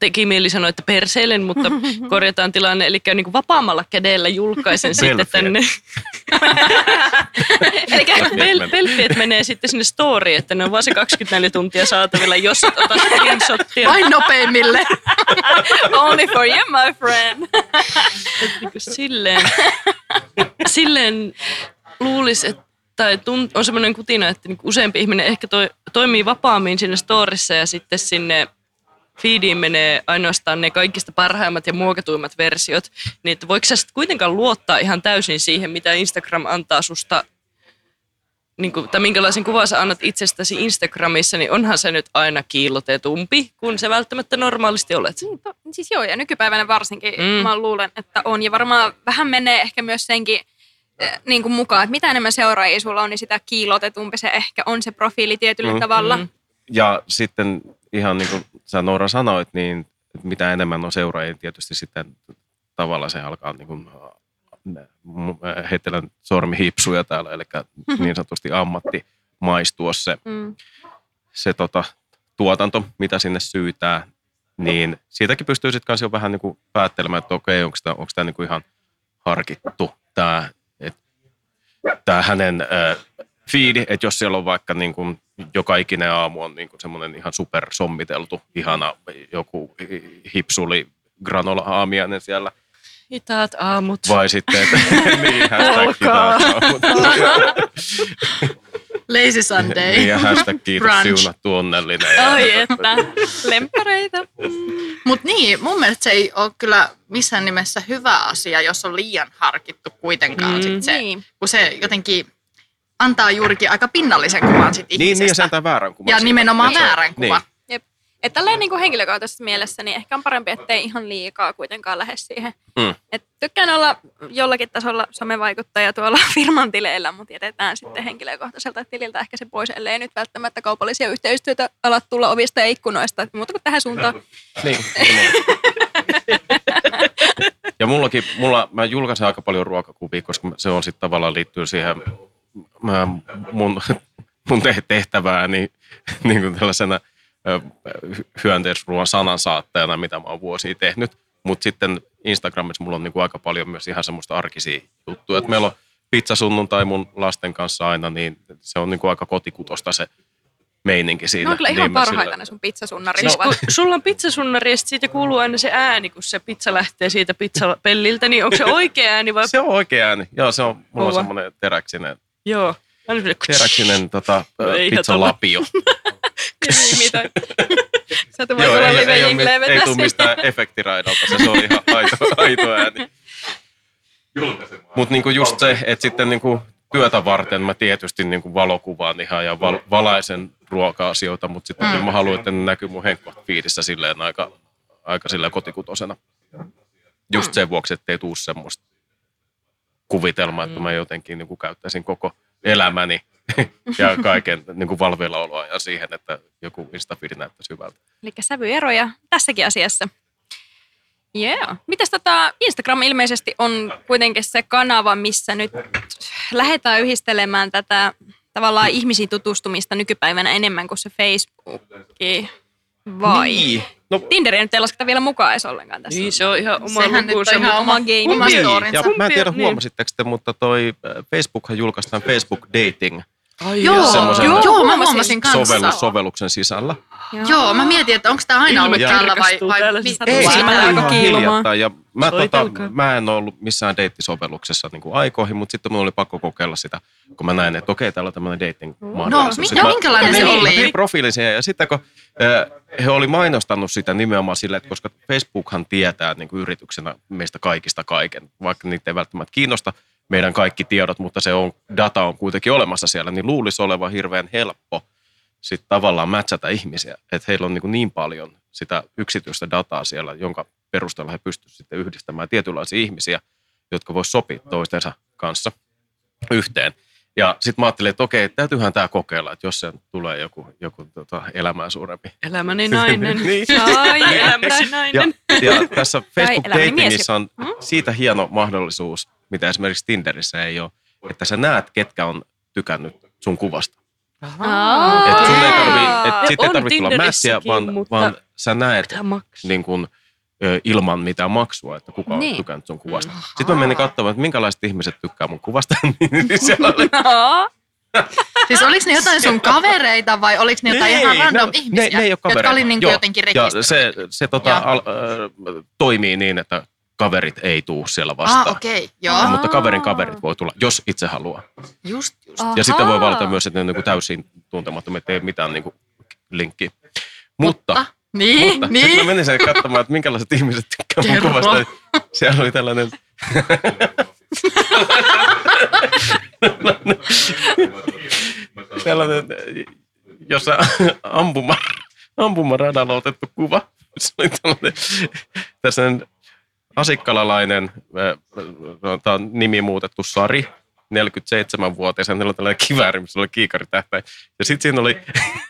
Speaker 1: teki mieli sanoa, että perseilen, mutta korjataan tilanne. Eli niin kuin vapaammalla kädellä julkaisen sitten tänne. Eli pel- pelfiet menee sitten sinne storyin, että ne on vaan se 24 tuntia saatavilla, jos et ota screenshottia.
Speaker 4: Vain nopeimmille.
Speaker 2: Only for you, my friend.
Speaker 1: niin kuin silleen, silleen luulisi, että tai tunt, on semmoinen kutina, että niin useampi ihminen ehkä toi, toimii vapaammin sinne storissa ja sitten sinne feediin menee ainoastaan ne kaikista parhaimmat ja muokatuimmat versiot, niin että voiko sä sitten kuitenkaan luottaa ihan täysin siihen, mitä Instagram antaa susta, niin kuin, tai minkälaisen kuvan sä annat itsestäsi Instagramissa, niin onhan se nyt aina kiillotetumpi, kun se välttämättä normaalisti olet.
Speaker 2: Siis joo, ja nykypäivänä varsinkin
Speaker 1: Mm.
Speaker 2: mä luulen, että on. Ja varmaan vähän menee ehkä myös senkin niin kuin mukaan, että mitä enemmän seuraajia sulla on, niin sitä kiilotetumpi se ehkä on se profiili tietyllä
Speaker 3: Mm.
Speaker 2: tavalla.
Speaker 1: Mm.
Speaker 3: Ja sitten ihan niin kuin sä Noora sanoit, niin että mitä enemmän on seuraajia, tietysti sitten tavallaan se alkaa niin kuin, äh, heittelen sormihipsuja täällä, eli niin sanotusti ammatti maistua se,
Speaker 2: Mm.
Speaker 3: se tota, tuotanto, mitä sinne syytää, niin siitäkin pystyy sitten kanssa jo vähän niin kuin päättelemään, että okei, onko tämä, onko tämä niin kuin ihan harkittu tämä, tämä hänen äh, fiidi, että jos siellä on vaikka niin kuin joka ikinen aamu on niin kuin semmoinen ihan super sommiteltu, ihana joku hipsuli granola aamiainen siellä,
Speaker 1: Hitaat aamut.
Speaker 3: vai sitten, että niin, hashtag hitaat aamut.
Speaker 4: Lazy Sunday.
Speaker 3: niin, ja hashtag kiitos
Speaker 4: Brunch.
Speaker 3: siunattu onnellinen. Ja,
Speaker 2: Ai että, lemppareita.
Speaker 4: Mutta niin, mun mielestä se ei ole kyllä missään nimessä hyvä asia, jos on liian harkittu kuitenkaan.
Speaker 1: Mm.
Speaker 4: Sit se,
Speaker 2: Niin.
Speaker 4: Kun se jotenkin antaa juurikin aika pinnallisen kuvan sit
Speaker 3: niin, niin, ja
Speaker 4: ihmisestä.
Speaker 3: se antaa väärän kuvan.
Speaker 4: ja
Speaker 3: siitä.
Speaker 4: nimenomaan väärän kuvan.
Speaker 3: Niin.
Speaker 2: Että tälleen niin kuin henkilökohtaisessa mielessä, niin ehkä on parempi, ettei ihan liikaa kuitenkaan lähde siihen.
Speaker 3: Mm.
Speaker 2: Et tykkään olla jollakin tasolla somevaikuttaja tuolla firman tileillä, mutta jätetään sitten henkilökohtaiselta tililtä ehkä se pois, ellei nyt välttämättä kaupallisia yhteistyötä alat tulla ovista ja ikkunoista, muuta kuin tähän suuntaan.
Speaker 3: Niin, niin, niin. Ja mullakin, mulla, mä julkaisen aika paljon ruokakuvia, koska se on sitten tavallaan liittyy siihen mä, mun, mun te- tehtävääni niin kuin tällaisena hyönteisruoan sanansaattajana, mitä mä oon vuosia tehnyt. Mutta sitten Instagramissa mulla on niin kuin aika paljon myös ihan semmoista arkisia juttuja. Et meillä on pizzasunnuntai mun lasten kanssa aina, niin se on niin kuin aika kotikutosta se meininki siinä.
Speaker 2: Ne on kyllä ihan
Speaker 3: niin
Speaker 2: parhaita
Speaker 3: sillä-
Speaker 2: ne sun pizzasunnari.
Speaker 1: Siis kun sulla on pizzasunnari ja siitä kuuluu aina se ääni, kun se pizza lähtee siitä pizzapelliltä, niin onko se oikea ääni vai?
Speaker 3: Se on oikea ääni. Joo, se on, mulla on
Speaker 1: Kova.
Speaker 3: semmoinen teräksinen,
Speaker 1: Joo.
Speaker 3: Teräksinen tota,
Speaker 1: No ei
Speaker 3: pizzalapio.
Speaker 2: Niin, mitä? Satu
Speaker 3: Joo,
Speaker 2: Vaikola
Speaker 3: ei,
Speaker 2: live
Speaker 3: ei, ei
Speaker 2: vetää
Speaker 3: tule mistään efektiraidalta, se, se on ihan aito, aito ääni. Mutta niinku just se, että sitten niinku työtä varten mä tietysti niinku valokuvaan ihan ja val, valaisen ruoka-asioita, mutta sitten mm. mä haluan, että ne näkyy mun henkkofiidissä silleen aika, aika silleen kotikutosena. Just sen vuoksi, ettei tuu semmoista kuvitelmaa, että mä jotenkin niinku käyttäisin koko elämäni ja kaiken niinku valveillaoloa ja siihen, että joku Instafeedi näyttäisi hyvältä.
Speaker 2: Eli sävyeroja tässäkin asiassa. Yeah. Mitäs tota, Instagram ilmeisesti on kuitenkin se kanava, missä nyt lähdetään yhdistelemään tätä tavallaan ihmisiin tutustumista nykypäivänä enemmän kuin se Facebooki, vai?
Speaker 3: Niin. No,
Speaker 2: Tinderiä nyt ei lasketa vielä mukaan edes ollenkaan tässä.
Speaker 1: Niin, se on ihan oma
Speaker 4: Sehän nyt
Speaker 1: lukunsa.
Speaker 4: on ihan
Speaker 2: oma
Speaker 4: oma,
Speaker 2: game.
Speaker 4: oma
Speaker 2: Niin,
Speaker 4: storinsa.
Speaker 3: ja mä en tiedä
Speaker 1: Niin.
Speaker 3: huomasitteko te, mutta toi äh, Facebookhan julkaistaan Facebook Dating
Speaker 1: Ai
Speaker 4: Joo,
Speaker 3: Semmoisen-
Speaker 4: joo, joo, mä
Speaker 2: Huomasin.
Speaker 4: kanssa.
Speaker 3: sovellus, sovelluksen sisällä.
Speaker 4: Joo, mä mietin, että onko tämä aina ollut täällä vai, vai mi-.
Speaker 2: Ei,
Speaker 3: se on ihan
Speaker 2: kiilumaan.
Speaker 3: hiljattain. Ja mä, tota, mä en ollut missään deittisovelluksessa niin kuin aikoihin, mutta sitten mun oli pakko kokeilla sitä, kun mä näin, että okei, täällä on tämmöinen dating-mahdollisuus.
Speaker 4: No, mi-
Speaker 3: Sitten
Speaker 4: no,
Speaker 3: mä-
Speaker 4: minkälainen se oli?
Speaker 3: Mä profiilin siihen, ja sitten kun äh, he oli mainostanut sitä nimenomaan sille, että koska Facebookhan tietää niin kuin yrityksenä meistä kaikista kaiken, vaikka niitä ei välttämättä kiinnosta meidän kaikki tiedot, mutta se on, data on kuitenkin olemassa siellä, niin luulisi olevan hirveän helppo sitten tavallaan matchata ihmisiä, että heillä on niin, kuin niin paljon sitä yksityistä dataa siellä, jonka perusteella he pystyvät sitten yhdistämään tietynlaisia ihmisiä, jotka vois sopia toistensa kanssa yhteen. Ja sitten mä ajattelin, että okei, täytyyhän tämä kokeilla, että jos se tulee joku, joku tota, elämää suurempi.
Speaker 1: Elämäni nainen.
Speaker 3: Niin.
Speaker 2: Ai,
Speaker 1: Elämäsi
Speaker 3: Ja,
Speaker 1: nainen.
Speaker 3: ja tässä Facebook
Speaker 2: elämäni.
Speaker 3: Datingissa on siitä hieno mahdollisuus, mitä esimerkiksi Tinderissä ei ole, että sä näet, ketkä on tykännyt sun kuvasta.
Speaker 2: Aa.
Speaker 3: Et sun ei tarvi, et sit ei tarvitse tulla mässiä, vaan,
Speaker 1: mutta-
Speaker 3: vaan sä näet niin kun, ilman mitään maksua, että kuka on
Speaker 2: Niin.
Speaker 3: tykännyt sun kuvasta. Sitten mä menin katsomaan, että minkälaiset ihmiset tykkää mun kuvasta. niin siellä oli.
Speaker 4: Siis oliko ne jotain sun kavereita vai oliko ne jotain ihan random
Speaker 3: ne,
Speaker 4: ihmisiä,
Speaker 3: ne, ne ei ole kavereita.
Speaker 4: jotka oli niin jotenkin
Speaker 3: Ja
Speaker 4: rekisteröity?
Speaker 3: se, se tota, al, äh, toimii niin, että kaverit ei tuu siellä vastaan.
Speaker 4: Ah, okay. joo.
Speaker 3: Mutta kaverin kaverit voi tulla, jos itse haluaa.
Speaker 4: Just, just.
Speaker 3: Ja sitten voi valita myös, että ne on niin kuin täysin tuntemattomia, että ei mitään niin kuin linkkiä. Mutta,
Speaker 4: Ah, niin,
Speaker 3: mutta
Speaker 4: niin.
Speaker 3: sitten mä menin sen katsomaan, että minkälaiset ihmiset tykkää mun kuvasta. Siellä oli tällainen... tällainen, jossa ampuma, ampumaradalla otettu kuva. Se oli tällainen, tällainen asikkalalainen, tämä on nimi muutettu Sari, 47-vuotias, hänellä on tällainen kivääri, missä oli kiikaritähtäin. Ja sitten siinä oli,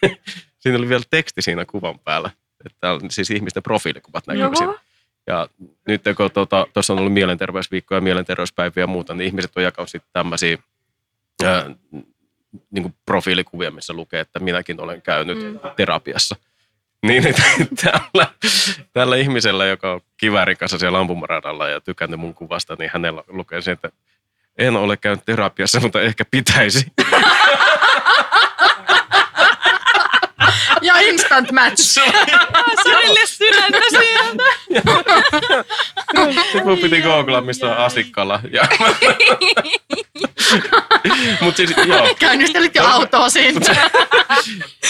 Speaker 3: siinä oli vielä teksti siinä kuvan päällä. Että on siis ihmisten profiilikuvat näkyy siinä. Ja nyt kun tuota, tuossa on ollut mielenterveysviikkoja ja mielenterveyspäiviä ja muuta, niin ihmiset on jakanut sitten tämmöisiä ää, niin profiilikuvia, missä lukee, että minäkin olen käynyt mm. terapiassa. Niin, että tällä, tällä ihmisellä, joka on kiväärin kanssa siellä ampumaradalla ja tykännyt mun kuvasta, niin hänellä lukee se, että en ole käynyt terapiassa, mutta ehkä pitäisi.
Speaker 4: Instant match.
Speaker 2: Sarille sydäntä sieltä.
Speaker 3: Mun piti googlaa, mistä on asikkala. Mutta siis, joo.
Speaker 4: Käynnistelit jo autoa siinä.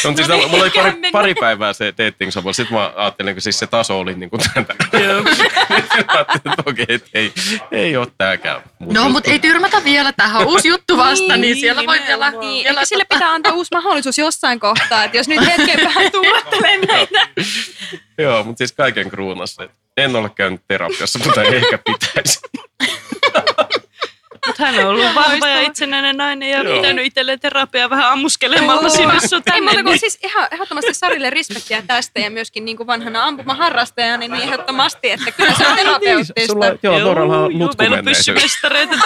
Speaker 3: On siis, mulla oli pari, pari päivää se dating sovella. Sitten mä ajattelin, kun siis se taso oli niin kuin tätä.
Speaker 1: Joo.
Speaker 3: Sitten mä ajattelin, että okei, että ei, ei ole tääkään.
Speaker 4: No,
Speaker 3: juttu.
Speaker 4: mutta ei tyrmätä vielä tähän. Uusi juttu vasta, niin, siellä voi vielä...
Speaker 2: Niin,
Speaker 4: vielä
Speaker 2: ehkä sille pitää antaa uusi mahdollisuus jossain kohtaa, että jos nyt hetken vähän tuulettelee meitä.
Speaker 3: Joo, mutta siis kaiken kruunassa. että En ole käynyt terapiassa, mutta ehkä pitäisi.
Speaker 1: Mutta hän on ollut vahva ja itsenäinen nainen ja
Speaker 3: Joo.
Speaker 1: pitänyt itselleen terapiaa vähän ammuskelemalla sinne sun
Speaker 2: Ei
Speaker 1: tänne.
Speaker 2: muuta kuin siis ihan ehdottomasti Sarille respektiä tästä ja myöskin niin kuin vanhana ampumaharrastajana niin ehdottomasti, että kyllä se on terapeuttista.
Speaker 3: Niin, Sulla, joo, Noralla on
Speaker 1: joo,
Speaker 3: nutku
Speaker 1: meillä on
Speaker 3: menneisyys.
Speaker 1: pyssymestareita.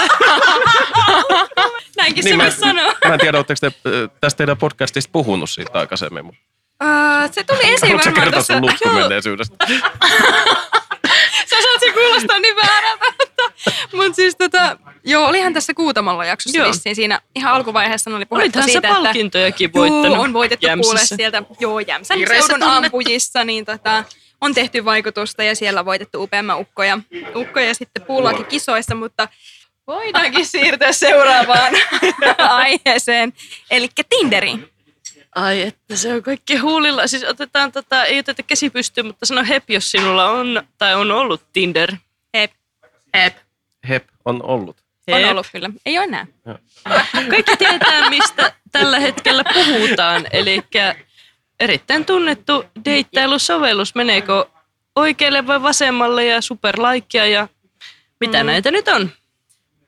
Speaker 2: Näinkin
Speaker 3: Niin,
Speaker 2: se
Speaker 3: mä,
Speaker 2: voisi sanoa.
Speaker 3: mä en tiedä, oletteko te tästä teidän podcastista puhunut siitä aikaisemmin, mutta
Speaker 2: Se tuli esiin
Speaker 3: haluatko
Speaker 2: varmaan
Speaker 3: kertoa
Speaker 2: tuossa.
Speaker 3: sun nutkumenneisyydestä?
Speaker 2: Sä saat sen kuulostaa niin väärältä. Mutta, siis tota, joo, olihan tässä Kuutamolla jaksossa
Speaker 1: Joo.
Speaker 2: vissiin siinä ihan alkuvaiheessa oli puhetta
Speaker 1: Olithan se
Speaker 2: siitä, että
Speaker 1: palkintojakin voittanut
Speaker 2: Joo, on voitettu kuule sieltä, joo, Jämsän seudun ampujissa, niin tota, on tehty vaikutusta ja siellä on voitettu upeamman ukkoja, ukkoja sitten puulaakin kisoissa, mutta voidaankin siirtyä seuraavaan aiheeseen, eli Tinderiin.
Speaker 1: Ai että se on kaikki huulilla. Siis otetaan tota, ei oteta käsi pystyyn, mutta sano hep, jos sinulla on tai on ollut Tinder.
Speaker 2: Hep.
Speaker 4: Hep.
Speaker 3: Hep on ollut.
Speaker 2: On
Speaker 1: Hep.
Speaker 2: ollut kyllä. Ei ole enää.
Speaker 1: Kaikki tietää, mistä tällä hetkellä puhutaan. Eli erittäin tunnettu deittailusovellus. Meneekö oikealle vai vasemmalle ja superlaikia ja mitä mm. näitä nyt on?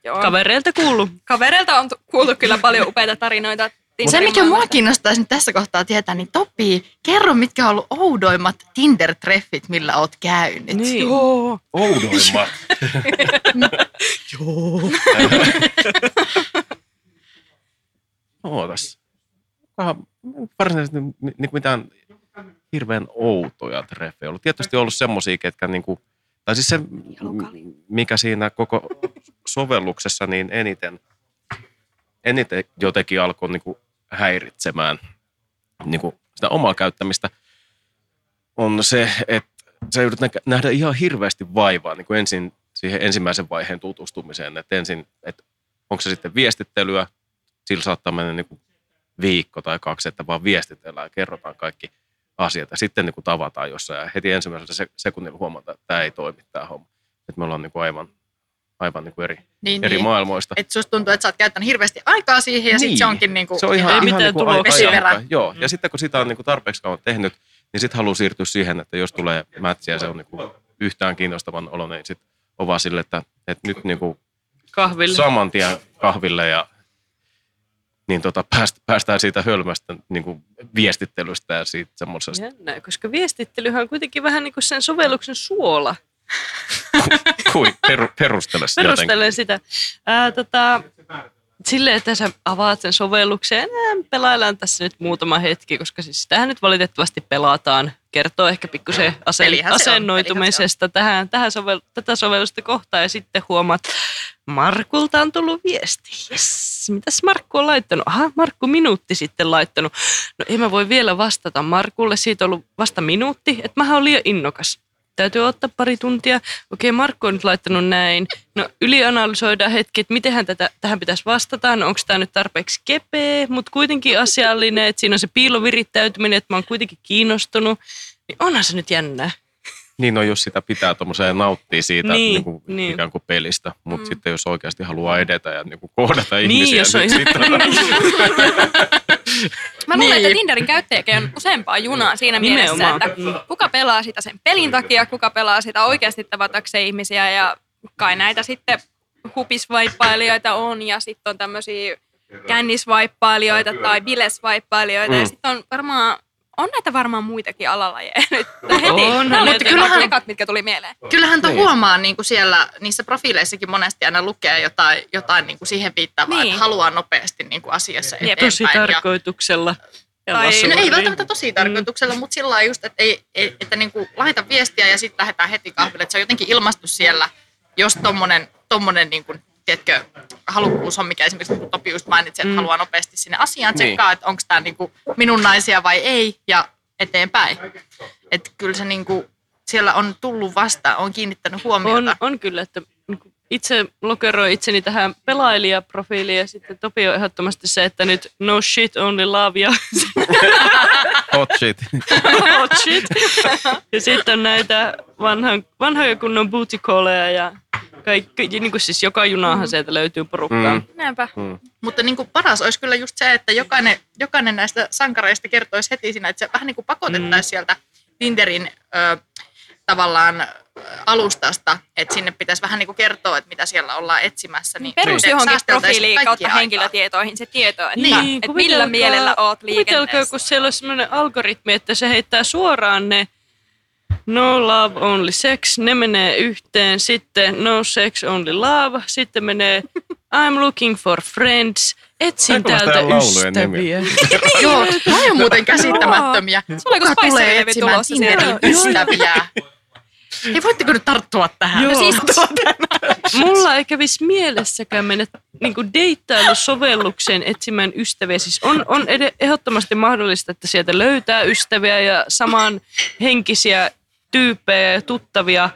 Speaker 2: Joo.
Speaker 1: Kavereilta kuuluu.
Speaker 2: Kavereilta on tu- kuultu kyllä paljon upeita tarinoita.
Speaker 4: Se,
Speaker 2: Tinderin
Speaker 4: mikä mua kiinnostaisi nyt tässä kohtaa tietää, niin Topi, kerro, mitkä on ollut oudoimmat Tinder-treffit, millä oot käynyt.
Speaker 1: Niin.
Speaker 2: Joo.
Speaker 3: Oudoimmat.
Speaker 1: Joo.
Speaker 3: Ootas. Varsinaisesti ni- niin mitään hirveän outoja treffejä ollut. Tietysti ollut semmosia, ketkä niinku, tai siis se, m- mikä siinä koko sovelluksessa niin eniten, eniten jotenkin alkoi niinku häiritsemään niinku sitä omaa käyttämistä, on se, että sä joudut nä- nähdä ihan hirveästi vaivaa niin kuin ensin siihen ensimmäisen vaiheen tutustumiseen. Että ensin, että onko se sitten viestittelyä, sillä saattaa mennä niin kuin viikko tai kaksi, että vaan viestitellään ja kerrotaan kaikki asiat. Ja sitten niin kuin tavataan jossain ja heti ensimmäisellä se- sekunnilla huomataan, että tämä ei toimi tämä homma. Että me ollaan niin kuin aivan, aivan niin kuin eri,
Speaker 4: Niin,
Speaker 3: eri
Speaker 4: niin.
Speaker 3: maailmoista.
Speaker 4: Että susta tuntuu, että sä oot käyttänyt hirveästi aikaa siihen ja niin. sitten se onkin niinku
Speaker 3: se on ihan,
Speaker 1: Ei
Speaker 3: ihan
Speaker 1: mitään
Speaker 3: niin kuin aika- Joo, ja sitten kun sitä on niin kuin tarpeeksi kauan tehnyt, niin sitten haluaa siirtyä siihen, että jos tulee mätsiä ja se on niin kuin yhtään kiinnostavan olo, niin sitten on vaan sille, että, että nyt niin kuin
Speaker 1: Kahville.
Speaker 3: saman tien kahville ja niin tota, pääst, päästään siitä hölmästä niin kuin viestittelystä ja siitä semmoisesta.
Speaker 1: Jännä, koska viestittelyhän on kuitenkin vähän niin kuin sen sovelluksen suola.
Speaker 3: Kui, peru, perustele se jotenkin.
Speaker 1: Perustelen sitä. Ää, tota, silleen, että sä avaat sen sovelluksen ja nää, pelaillaan tässä nyt muutama hetki, koska siis sitähän nyt valitettavasti pelataan. Kertoo ehkä pikkusen asen,
Speaker 4: Pelihän se on,
Speaker 1: asennoitumisesta tähän, tähän sovel, tätä sovellusta kohtaan ja sitten huomaat, Markulta on tullut viesti. Yes. Mitäs Markku on laittanut? Aha, Markku minuutti sitten laittanut. No ei mä voi vielä vastata Markulle, siitä on ollut vasta minuutti, että mä oon liian innokas. Täytyy ottaa pari tuntia. Okei, Markku on nyt laittanut näin. No ylianalysoidaan hetki, että miten tätä, tähän pitäisi vastata. No onko tämä nyt tarpeeksi kepeä, mutta kuitenkin asiallinen, että siinä on se piilovirittäytyminen, että mä oon kuitenkin kiinnostunut. Niin onhan se nyt jännää.
Speaker 3: Niin no, jos sitä pitää tuommoiseen nauttia siitä
Speaker 1: Niin,
Speaker 3: niin, kuin,
Speaker 1: niin.
Speaker 3: ikään kuin pelistä, mutta mm. sitten jos oikeasti haluaa edetä ja niin kuin kohdata
Speaker 1: Niin,
Speaker 3: ihmisiä,
Speaker 1: jos on
Speaker 3: niin
Speaker 1: ihan-
Speaker 3: sitten,
Speaker 2: Mä luulen,
Speaker 1: Niin.
Speaker 2: että Tinderin käyttäjäkin on useampaa junaa siinä mielessä,
Speaker 1: Nimenomaan.
Speaker 2: että kuka pelaa sitä sen pelin takia, kuka pelaa sitä oikeasti tavatakseen ihmisiä ja kai näitä sitten hupisvaippailijoita on ja sitten on tämmöisiä kännisvaippailijoita tai bilesvaippailijoita ja
Speaker 3: Mm.
Speaker 2: sitten on varmaan on näitä varmaan muitakin alalajeja nyt heti.
Speaker 1: On,
Speaker 2: oli
Speaker 1: mutta
Speaker 2: kyllähän ekat, mitkä tuli mieleen.
Speaker 4: Kyllähän tuon
Speaker 3: Niin.
Speaker 4: huomaa niin kuin siellä niissä profiileissakin monesti aina lukee jotain, jotain niin kuin siihen viittaavaa,
Speaker 2: Niin.
Speaker 4: että haluaa nopeasti niin kuin asiassa
Speaker 2: Jep.
Speaker 4: eteenpäin.
Speaker 1: Tosi
Speaker 4: ja-
Speaker 1: tarkoituksella. Ja
Speaker 2: Tai-.
Speaker 4: No ei välttämättä tosi tarkoituksella, mutta sillä lailla just, että, ei, ei, että niin kuin laita viestiä ja sitten lähdetään heti kahville. Että se on jotenkin ilmastu siellä, jos tommonen, tommonen niin kuin, tiedätkö, halukkuus on, mikä esimerkiksi niin Topi just mainitsi, että
Speaker 1: Mm.
Speaker 4: haluaa nopeasti sinne asiaan
Speaker 3: Niin.
Speaker 4: tsekkaa, että onko tämä niin kuin minun naisia vai ei ja eteenpäin. Että kyllä se niin kuin, siellä on tullut vastaan, on kiinnittänyt huomiota.
Speaker 1: On, on kyllä, että niinku itse lokeroin itseni tähän pelailijaprofiiliin ja sitten Topi on ehdottomasti se, että nyt no shit, only love ja
Speaker 3: hot shit.
Speaker 1: hot shit. Ja sitten on näitä vanhan, vanhoja kunnon bootikoleja ja kaikki, niin kuin siis joka junahan sieltä löytyy porukkaa.
Speaker 3: Mm.
Speaker 1: Mm.
Speaker 4: Mutta niin kuin paras olisi kyllä just se, että jokainen, jokainen näistä sankareista kertoisi heti siinä, että se vähän niin kuin pakotettaisiin
Speaker 1: Mm.
Speaker 4: sieltä Tinderin ö, tavallaan alustasta, että sinne pitäisi vähän niin kuin kertoa, että mitä siellä ollaan etsimässä. Niin
Speaker 2: Perus johonkin profiiliin kautta
Speaker 4: aikaa.
Speaker 2: henkilötietoihin se tieto, että,
Speaker 1: Niin,
Speaker 2: että millä
Speaker 1: kuvitelkaa-
Speaker 2: mielellä oot
Speaker 1: Kuvitelkaa,
Speaker 2: liikenteessä.
Speaker 1: kun siellä on semmoinen algoritmi, että se heittää suoraan ne no love only sex, ne menee yhteen, sitten no sex only love, sitten menee I'm looking for friends, etsin
Speaker 3: Aika
Speaker 1: täältä ystäviä.
Speaker 4: Joo, toi on muuten käsittämättömiä.
Speaker 2: Kuin
Speaker 4: Kuka tulee etsimään. Tinderin ystäviä? Ei voitteko nyt tarttua tähän?
Speaker 1: Joo.
Speaker 4: No siis
Speaker 1: Mulla ei kävisi mielessäkään mennä niin deittailusovellukseen etsimään ystäviä. Siis on, on ed- ehdottomasti mahdollista, että sieltä löytää ystäviä ja samanhenkisiä tyyppejä ja tuttavia,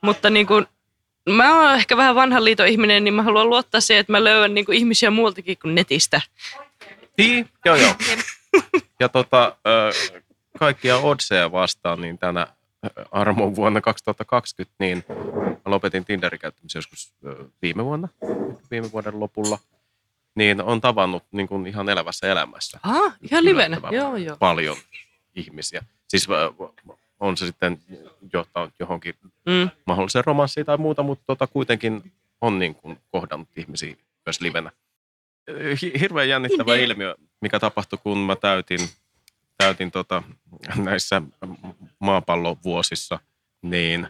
Speaker 1: mutta niin kuin, mä oon ehkä vähän vanhan liiton ihminen, niin mä haluan luottaa siihen, että mä löydän niin kuin ihmisiä muultakin kuin netistä.
Speaker 3: Niin, joo joo. Ja tota, kaikkia odseja vastaan, niin tänä armon vuonna 2020, niin mä lopetin Tinderin käyttämisen joskus viime vuonna, viime vuoden lopulla. Niin on tavannut niin kuin ihan elävässä elämässä
Speaker 1: Ah, ihan livenä. Joo, joo.
Speaker 3: paljon ihmisiä. Siis on se sitten johtanut johonkin
Speaker 1: Mm.
Speaker 3: mahdolliseen romanssiin tai muuta, mutta tota, kuitenkin on niin kuin kohdannut ihmisiä myös livenä. Hi- Hirveän jännittävä
Speaker 2: Niin.
Speaker 3: ilmiö, mikä tapahtui, kun mä täytin, täytin tota, näissä maapallon vuosissa niin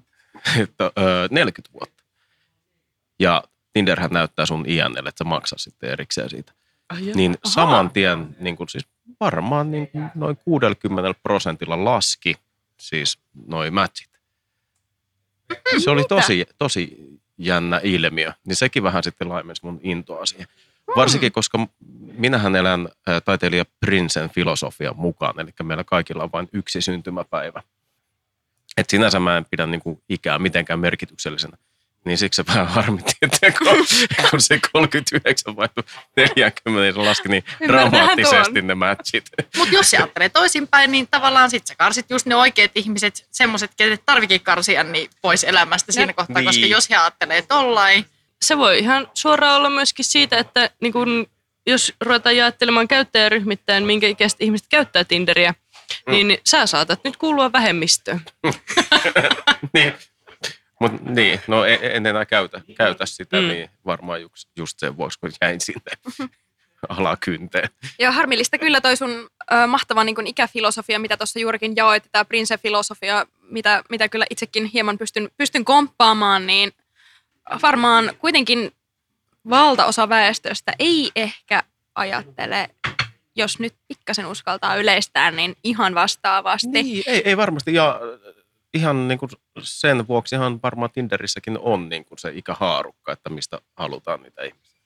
Speaker 3: että, ö, 40 vuotta. Ja Tinderhän näyttää sun iänelle, että sä maksat sitten erikseen siitä.
Speaker 1: Ai.
Speaker 3: Niin saman tien niin kuin siis varmaan niin kuin noin 60 prosentilla laski siis noin matchit. Se oli tosi, tosi jännä ilmiö, niin sekin vähän sitten laimensi mun intoa siihen. Varsinkin, koska minähän elän ä, taiteilija Prinsen filosofian mukaan, eli meillä kaikilla on vain yksi syntymäpäivä. Et sinänsä mä en pidä niinku ikää mitenkään merkityksellisenä. Niin siksi se vähän harmitti, että kun, kun se 39 vaihtui 40, niin se laski niin dramaattisesti ne matchit.
Speaker 4: Mutta jos se ajattelee toisinpäin, niin tavallaan sit sä karsit just ne oikeat ihmiset, semmoiset, kenet tarvikin karsia niin pois elämästä siinä kohtaa,
Speaker 3: Niin.
Speaker 4: koska jos he ajattelee tollain,
Speaker 1: se voi ihan suoraan olla myöskin siitä, että niin kun, jos ruvetaan jaottelemaan käyttäjäryhmittäin, minkä ikäiset ihmiset käyttää Tinderiä, mm. niin sä saatat nyt kuulua vähemmistöön.
Speaker 3: niin. Mut niin, no en, en enää käytä, käytä sitä,
Speaker 1: Mm.
Speaker 3: niin varmaan just, just sen vuoksi, kun jäin sinne alakynteen.
Speaker 2: Ja harmillista kyllä toi sun ö, mahtava niin ikäfilosofia, mitä tuossa juurikin jaoit, tämä Prince-filosofia, mitä, mitä kyllä itsekin hieman pystyn, pystyn komppaamaan, niin varmaan kuitenkin valtaosa väestöstä ei ehkä ajattele, jos nyt pikkasen uskaltaa yleistää, niin ihan vastaavasti.
Speaker 3: Niin, ei, ei varmasti. Ja ihan niin kuin sen vuoksihan varmaan Tinderissäkin on niin kuin se ikähaarukka, että mistä halutaan niitä ihmisiä.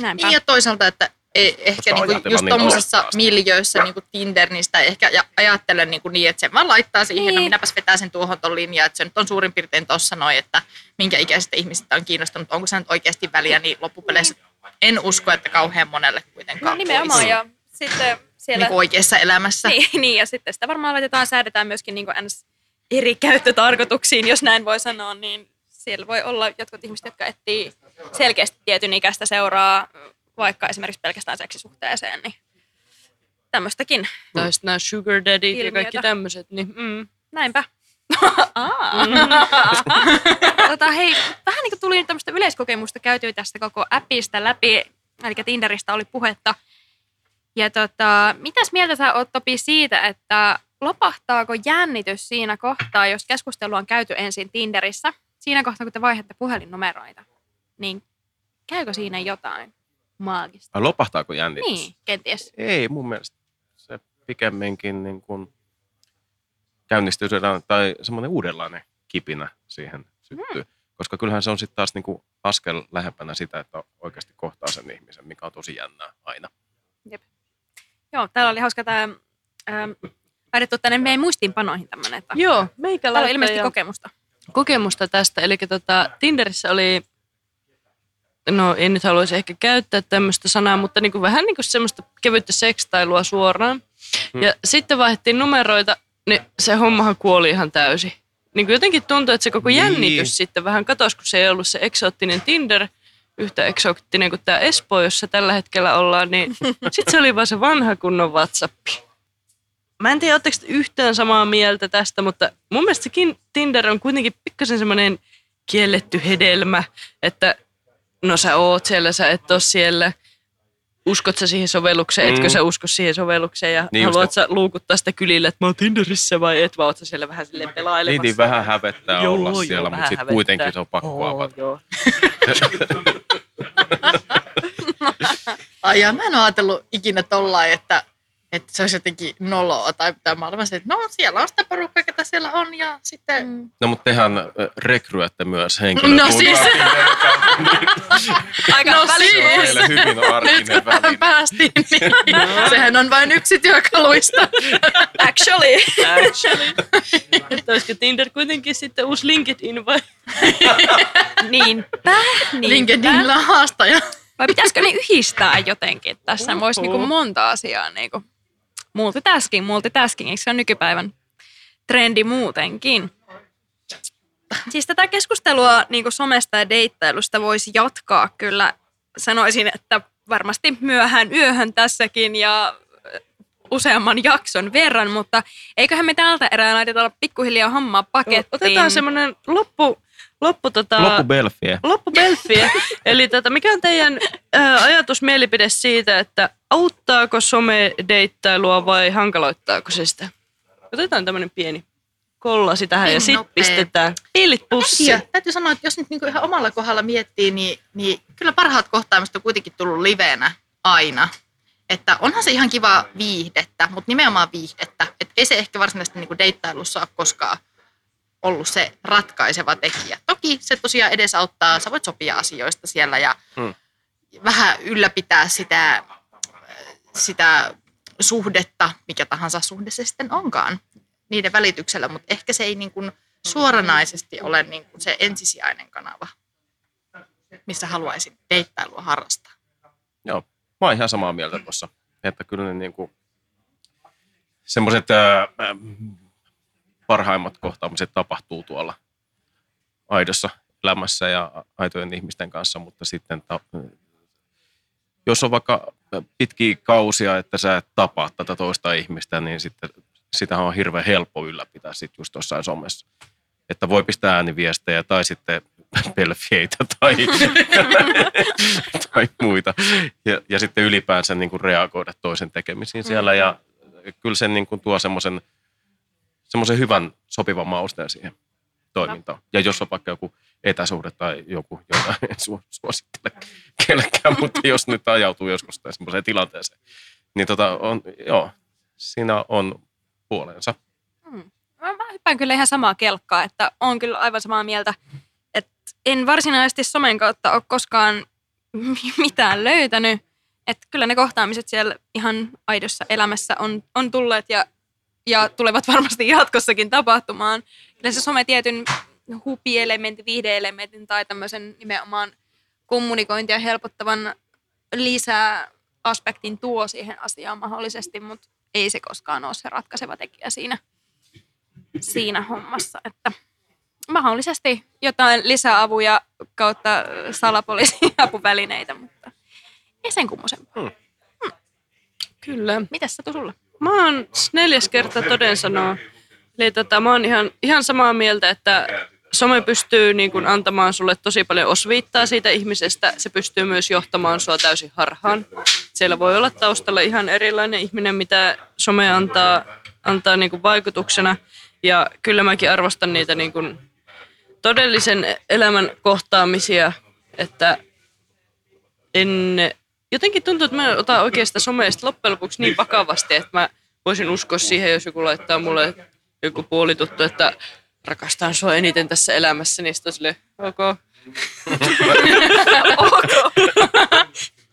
Speaker 2: Näinpä.
Speaker 4: niin ja toisaalta, että ei, ehkä niinku just
Speaker 3: niin
Speaker 4: tuommoisessa miljöissä niinku Tinder, niin sitä ehkä ja- ajattele niinku niin, että sen vaan laittaa siihen,
Speaker 2: Niin.
Speaker 4: no minäpäs vetää sen tuohon ton linjaan, että se nyt on suurin piirtein tuossa noin, että minkä ikäisistä ihmisistä on kiinnostunut, onko se nyt oikeasti väliä, niin loppupeleissä en usko, että kauhean monelle kuitenkaan
Speaker 2: No nimenomaan,
Speaker 4: olisi
Speaker 2: ja sitten siellä...
Speaker 4: niinku oikeassa elämässä.
Speaker 2: Niin, niin, ja sitten sitä varmaan laitetaan, säädetään myöskin niin ns. Eri käyttötarkoituksiin, jos näin voi sanoa, niin siellä voi olla jotkut ihmiset, jotka etsii selkeästi tietyn ikäistä seuraa, vaikka esimerkiksi pelkästään seksisuhteeseen, niin tämmöistäkin.
Speaker 1: Tai sitten nämä sugar daddyt ja kaikki tämmöiset. Niin, mm.
Speaker 2: Näinpä. Aa. tota, hei, vähän niin kuin tuli tämmöistä yleiskokemusta käytyä tästä koko appista läpi, eli Tinderistä oli puhetta. Ja tota, mitäs mieltä sä oot Topi siitä, että lopahtaako jännitys siinä kohtaa, jos keskustelu on käyty ensin Tinderissä, siinä kohtaa kun te vaihdatte puhelinnumeroita, niin käykö siinä jotain maagista?
Speaker 3: Lopahtaako jännitys?
Speaker 2: Niin, kenties.
Speaker 3: Ei, mun mielestä se pikemminkin niin kuin käynnistyy sellainen- tai semmoinen uudenlainen kipinä siihen syttyy. Koska kyllähän se on sitten taas niin kuin askel lähempänä sitä, että oikeasti kohtaa sen ihmisen, mikä on tosi jännää aina.
Speaker 2: Joo, täällä oli hauska tämä, ähm, laitettu tänne meidän muistiinpanoihin tämmöinen, että
Speaker 1: Joo, meikä
Speaker 2: täällä on ilmeisesti
Speaker 1: jo
Speaker 2: kokemusta.
Speaker 1: kokemusta tästä. Eli tota, Tinderissä oli, no en nyt haluaisi ehkä käyttää tämmöistä sanaa, mutta niin kuin vähän niin kuin semmoista kevyttä sekstailua suoraan.
Speaker 3: Hmm.
Speaker 1: Ja sitten vaihdettiin numeroita, niin se hommahan kuoli ihan täysin. Niin kuin jotenkin tuntui, että se koko
Speaker 3: Niin.
Speaker 1: jännitys sitten vähän katosi, kun se ei ollut se eksoottinen Tinder, yhtä eksoottinen kuin tämä Espoo, jossa tällä hetkellä ollaan, niin sitten se oli vaan se vanha kunnon WhatsApp. Mä en tiedä, oletteko te yhtään samaa mieltä tästä, mutta mun mielestä sekin Tinder on kuitenkin pikkasen semmoinen kielletty hedelmä, että no sä oot siellä, sä et oo siellä. Uskot sä siihen sovellukseen, etkö
Speaker 3: Mm.
Speaker 1: sä usko siihen sovellukseen ja
Speaker 3: Niin just,
Speaker 1: haluat sä luukuttaa sitä kylille, että mä oon Tinderissä vai et, vai oot sä siellä vähän silleen pelailemassa.
Speaker 3: Niin, niin vähän hävettää
Speaker 1: Joo,
Speaker 3: olla
Speaker 1: joo,
Speaker 3: siellä, mutta sitten kuitenkin se on pakko
Speaker 1: Oo,
Speaker 3: avata.
Speaker 1: joo.
Speaker 4: Ai ja mä en ole ajatellut ikinä tollain, että, että se olisi jotenkin noloa tai mitä mä olen että no siellä on sitä porukkaa, ketä siellä on ja sitten... Mm.
Speaker 3: No mutta tehän rekryätte myös henkilökuntaa.
Speaker 4: No siis-
Speaker 2: Aika
Speaker 4: No siis.
Speaker 3: Hyvin
Speaker 4: Nyt
Speaker 3: arkinen
Speaker 4: kun tähän
Speaker 3: väline.
Speaker 4: päästiin, niin sehän on vain yksi työkaluista.
Speaker 2: Actually.
Speaker 1: Actually. Että olisiko Tinder kuitenkin sitten uusi LinkedIn vai?
Speaker 2: Niinpä, niinpä.
Speaker 4: LinkedInillä on haastaja.
Speaker 2: Vai pitäisikö ne yhdistää jotenkin? Tässä voisi niinku monta asiaa niinku multitasking, multitasking, eikö se on nykypäivän trendi muutenkin? Siis tätä keskustelua niin somesta ja deittailusta voisi jatkaa kyllä. Sanoisin, että varmasti myöhään yöhön tässäkin ja useamman jakson verran, mutta eiköhän me tältä erää laiteta pikkuhiljaa hommaa pakettiin.
Speaker 1: Otetaan semmoinen loppu, loppu, tota,
Speaker 3: Loppu Belfie.
Speaker 1: loppu Belfiä. Eli tota, mikä on teidän ää, ajatus, mielipide siitä, että auttaako some-deittailua vai hankaloittaako se sitä? Otetaan tämmöinen pieni kollasi tähän ja
Speaker 4: Pieni
Speaker 1: sitten pistetään pillit pussiin.
Speaker 4: Ja täytyy sanoa, että jos nyt niinku ihan omalla kohdalla miettii, niin, niin kyllä parhaat kohtaamiset on kuitenkin tullut livenä aina. Että onhan se ihan kiva viihdettä, mutta nimenomaan viihdettä. Että ei se ehkä varsinaisesti niinku deittailussa ole koskaan ollut se ratkaiseva tekijä. Toki se tosiaan edesauttaa, sä voit sopia asioista siellä ja
Speaker 3: Hmm.
Speaker 4: vähän ylläpitää sitä, sitä suhdetta, mikä tahansa suhde se sitten onkaan, niiden välityksellä, mutta ehkä se ei niin kuin suoranaisesti ole niin kuin se ensisijainen kanava, missä haluaisin deittailua harrastaa.
Speaker 3: Joo, mä oon ihan samaa mieltä tuossa. Että kyllä ne niinku, semmoiset ää, ää, parhaimmat kohtaamiset tapahtuu tuolla aidossa elämässä ja aitojen ihmisten kanssa, mutta sitten ta, jos on vaikka pitkiä kausia, että sä et tapaa tätä toista ihmistä, niin sitten sitä on hirveän helppo ylläpitää sitten just jossain somessa. Että voi pistää ääniviestejä tai sitten pelfieitä tai, tai muita. Ja, ja sitten ylipäänsä niin kuin reagoida toisen tekemisiin siellä. Ja kyllä se niin kuin tuo semmoisen semmoisen hyvän sopivan mausteen siihen toimintaan. Ja jos on vaikka joku etäsuhde tai joku, jota en su- suosittele kellekään, mutta jos nyt ajautuu joskus tai semmoiseen tilanteeseen, niin tota on, joo, siinä on puolensa.
Speaker 2: Mä, mä hyppään kyllä ihan samaa kelkkaa, että on kyllä aivan samaa mieltä, että en varsinaisesti somen kautta ole koskaan mitään löytänyt. Että kyllä ne kohtaamiset siellä ihan aidossa elämässä on, on tulleet ja, ja tulevat varmasti jatkossakin tapahtumaan. Kyllä se some tietyn hupielementin, viihdeelementin tai tämmöisen nimenomaan kommunikointia helpottavan lisää aspektin tuo siihen asiaan mahdollisesti, mutta ei se koskaan ole se ratkaiseva tekijä siinä, siinä hommassa. Että mahdollisesti jotain lisäavuja kautta salapoliisin apuvälineitä, mutta ei sen kummosempaa.
Speaker 1: Kyllä.
Speaker 2: Mitäs Satu sulla?
Speaker 1: Mä oon neljäs kerta toden sanoo. Eli tota, mä oon ihan, ihan samaa mieltä, että some pystyy niin kun, antamaan sulle tosi paljon osviittaa siitä ihmisestä. Se pystyy myös johtamaan sua täysin harhaan. Siellä voi olla taustalla ihan erilainen ihminen, mitä some antaa, antaa niin kun, vaikutuksena. Ja kyllä mäkin arvostan niitä niin kun, todellisen elämän kohtaamisia, että en, jotenkin tuntuu, että mä en ota oikeasta someesta loppujen lopuksi niin vakavasti, että mä voisin uskoa siihen, jos joku laittaa mulle joku puolituttu, että rakastan sua eniten tässä elämässä, niin sitten on silleen, ok. ok.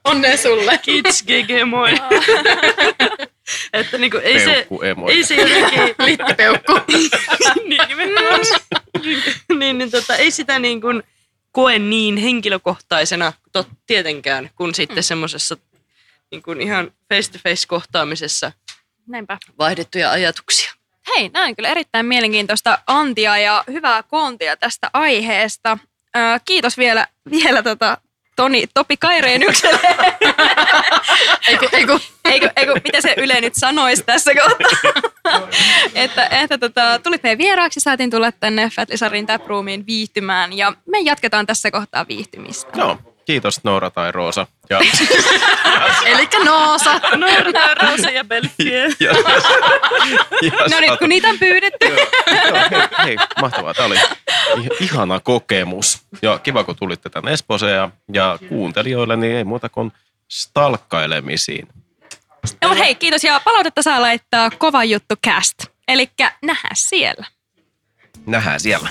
Speaker 4: Onnea sulle.
Speaker 1: Kids, GG, moi. että niinku, ei se,
Speaker 3: emoja.
Speaker 1: ei se jotenkin,
Speaker 4: Littipeukku.
Speaker 1: niin, niin, niin tota, ei sitä niin kuin koe niin henkilökohtaisena tot, tietenkään, kuin sitten semmoisessa niin kuin ihan face-to-face kohtaamisessa
Speaker 2: Näinpä.
Speaker 1: vaihdettuja ajatuksia.
Speaker 2: Hei, näin kyllä erittäin mielenkiintoista antia ja hyvää koontia tästä aiheesta. Ö, kiitos vielä, vielä tota, Toni, Topi Kaireenykselle.
Speaker 4: Eiku, eiku.
Speaker 2: eikö, eikö, mitä se Yle nyt sanoisi tässä kohtaa? että että tota, tulit meidän vieraaksi, saatiin tulla tänne Fatlisarin taproomiin viihtymään ja me jatketaan tässä kohtaa viihtymistä.
Speaker 3: Joo, kiitos Noora tai Roosa. Ja,
Speaker 4: Elikkä Noosa.
Speaker 1: Noorta, Roosa ja Belfie.
Speaker 3: ja, ja,
Speaker 2: No nyt kun niitä on pyydetty.
Speaker 3: Joo, hei, hei, mahtavaa. Tämä oli ih- ihana kokemus. Ja kiva, kun tulitte tänne Espooseen ja, ja kuuntelijoille, niin ei muuta kuin stalkkailemisiin.
Speaker 2: No, mutta hei, kiitos ja palautetta saa laittaa kova juttu cast. Eli nähdään siellä.
Speaker 3: Nähdään siellä.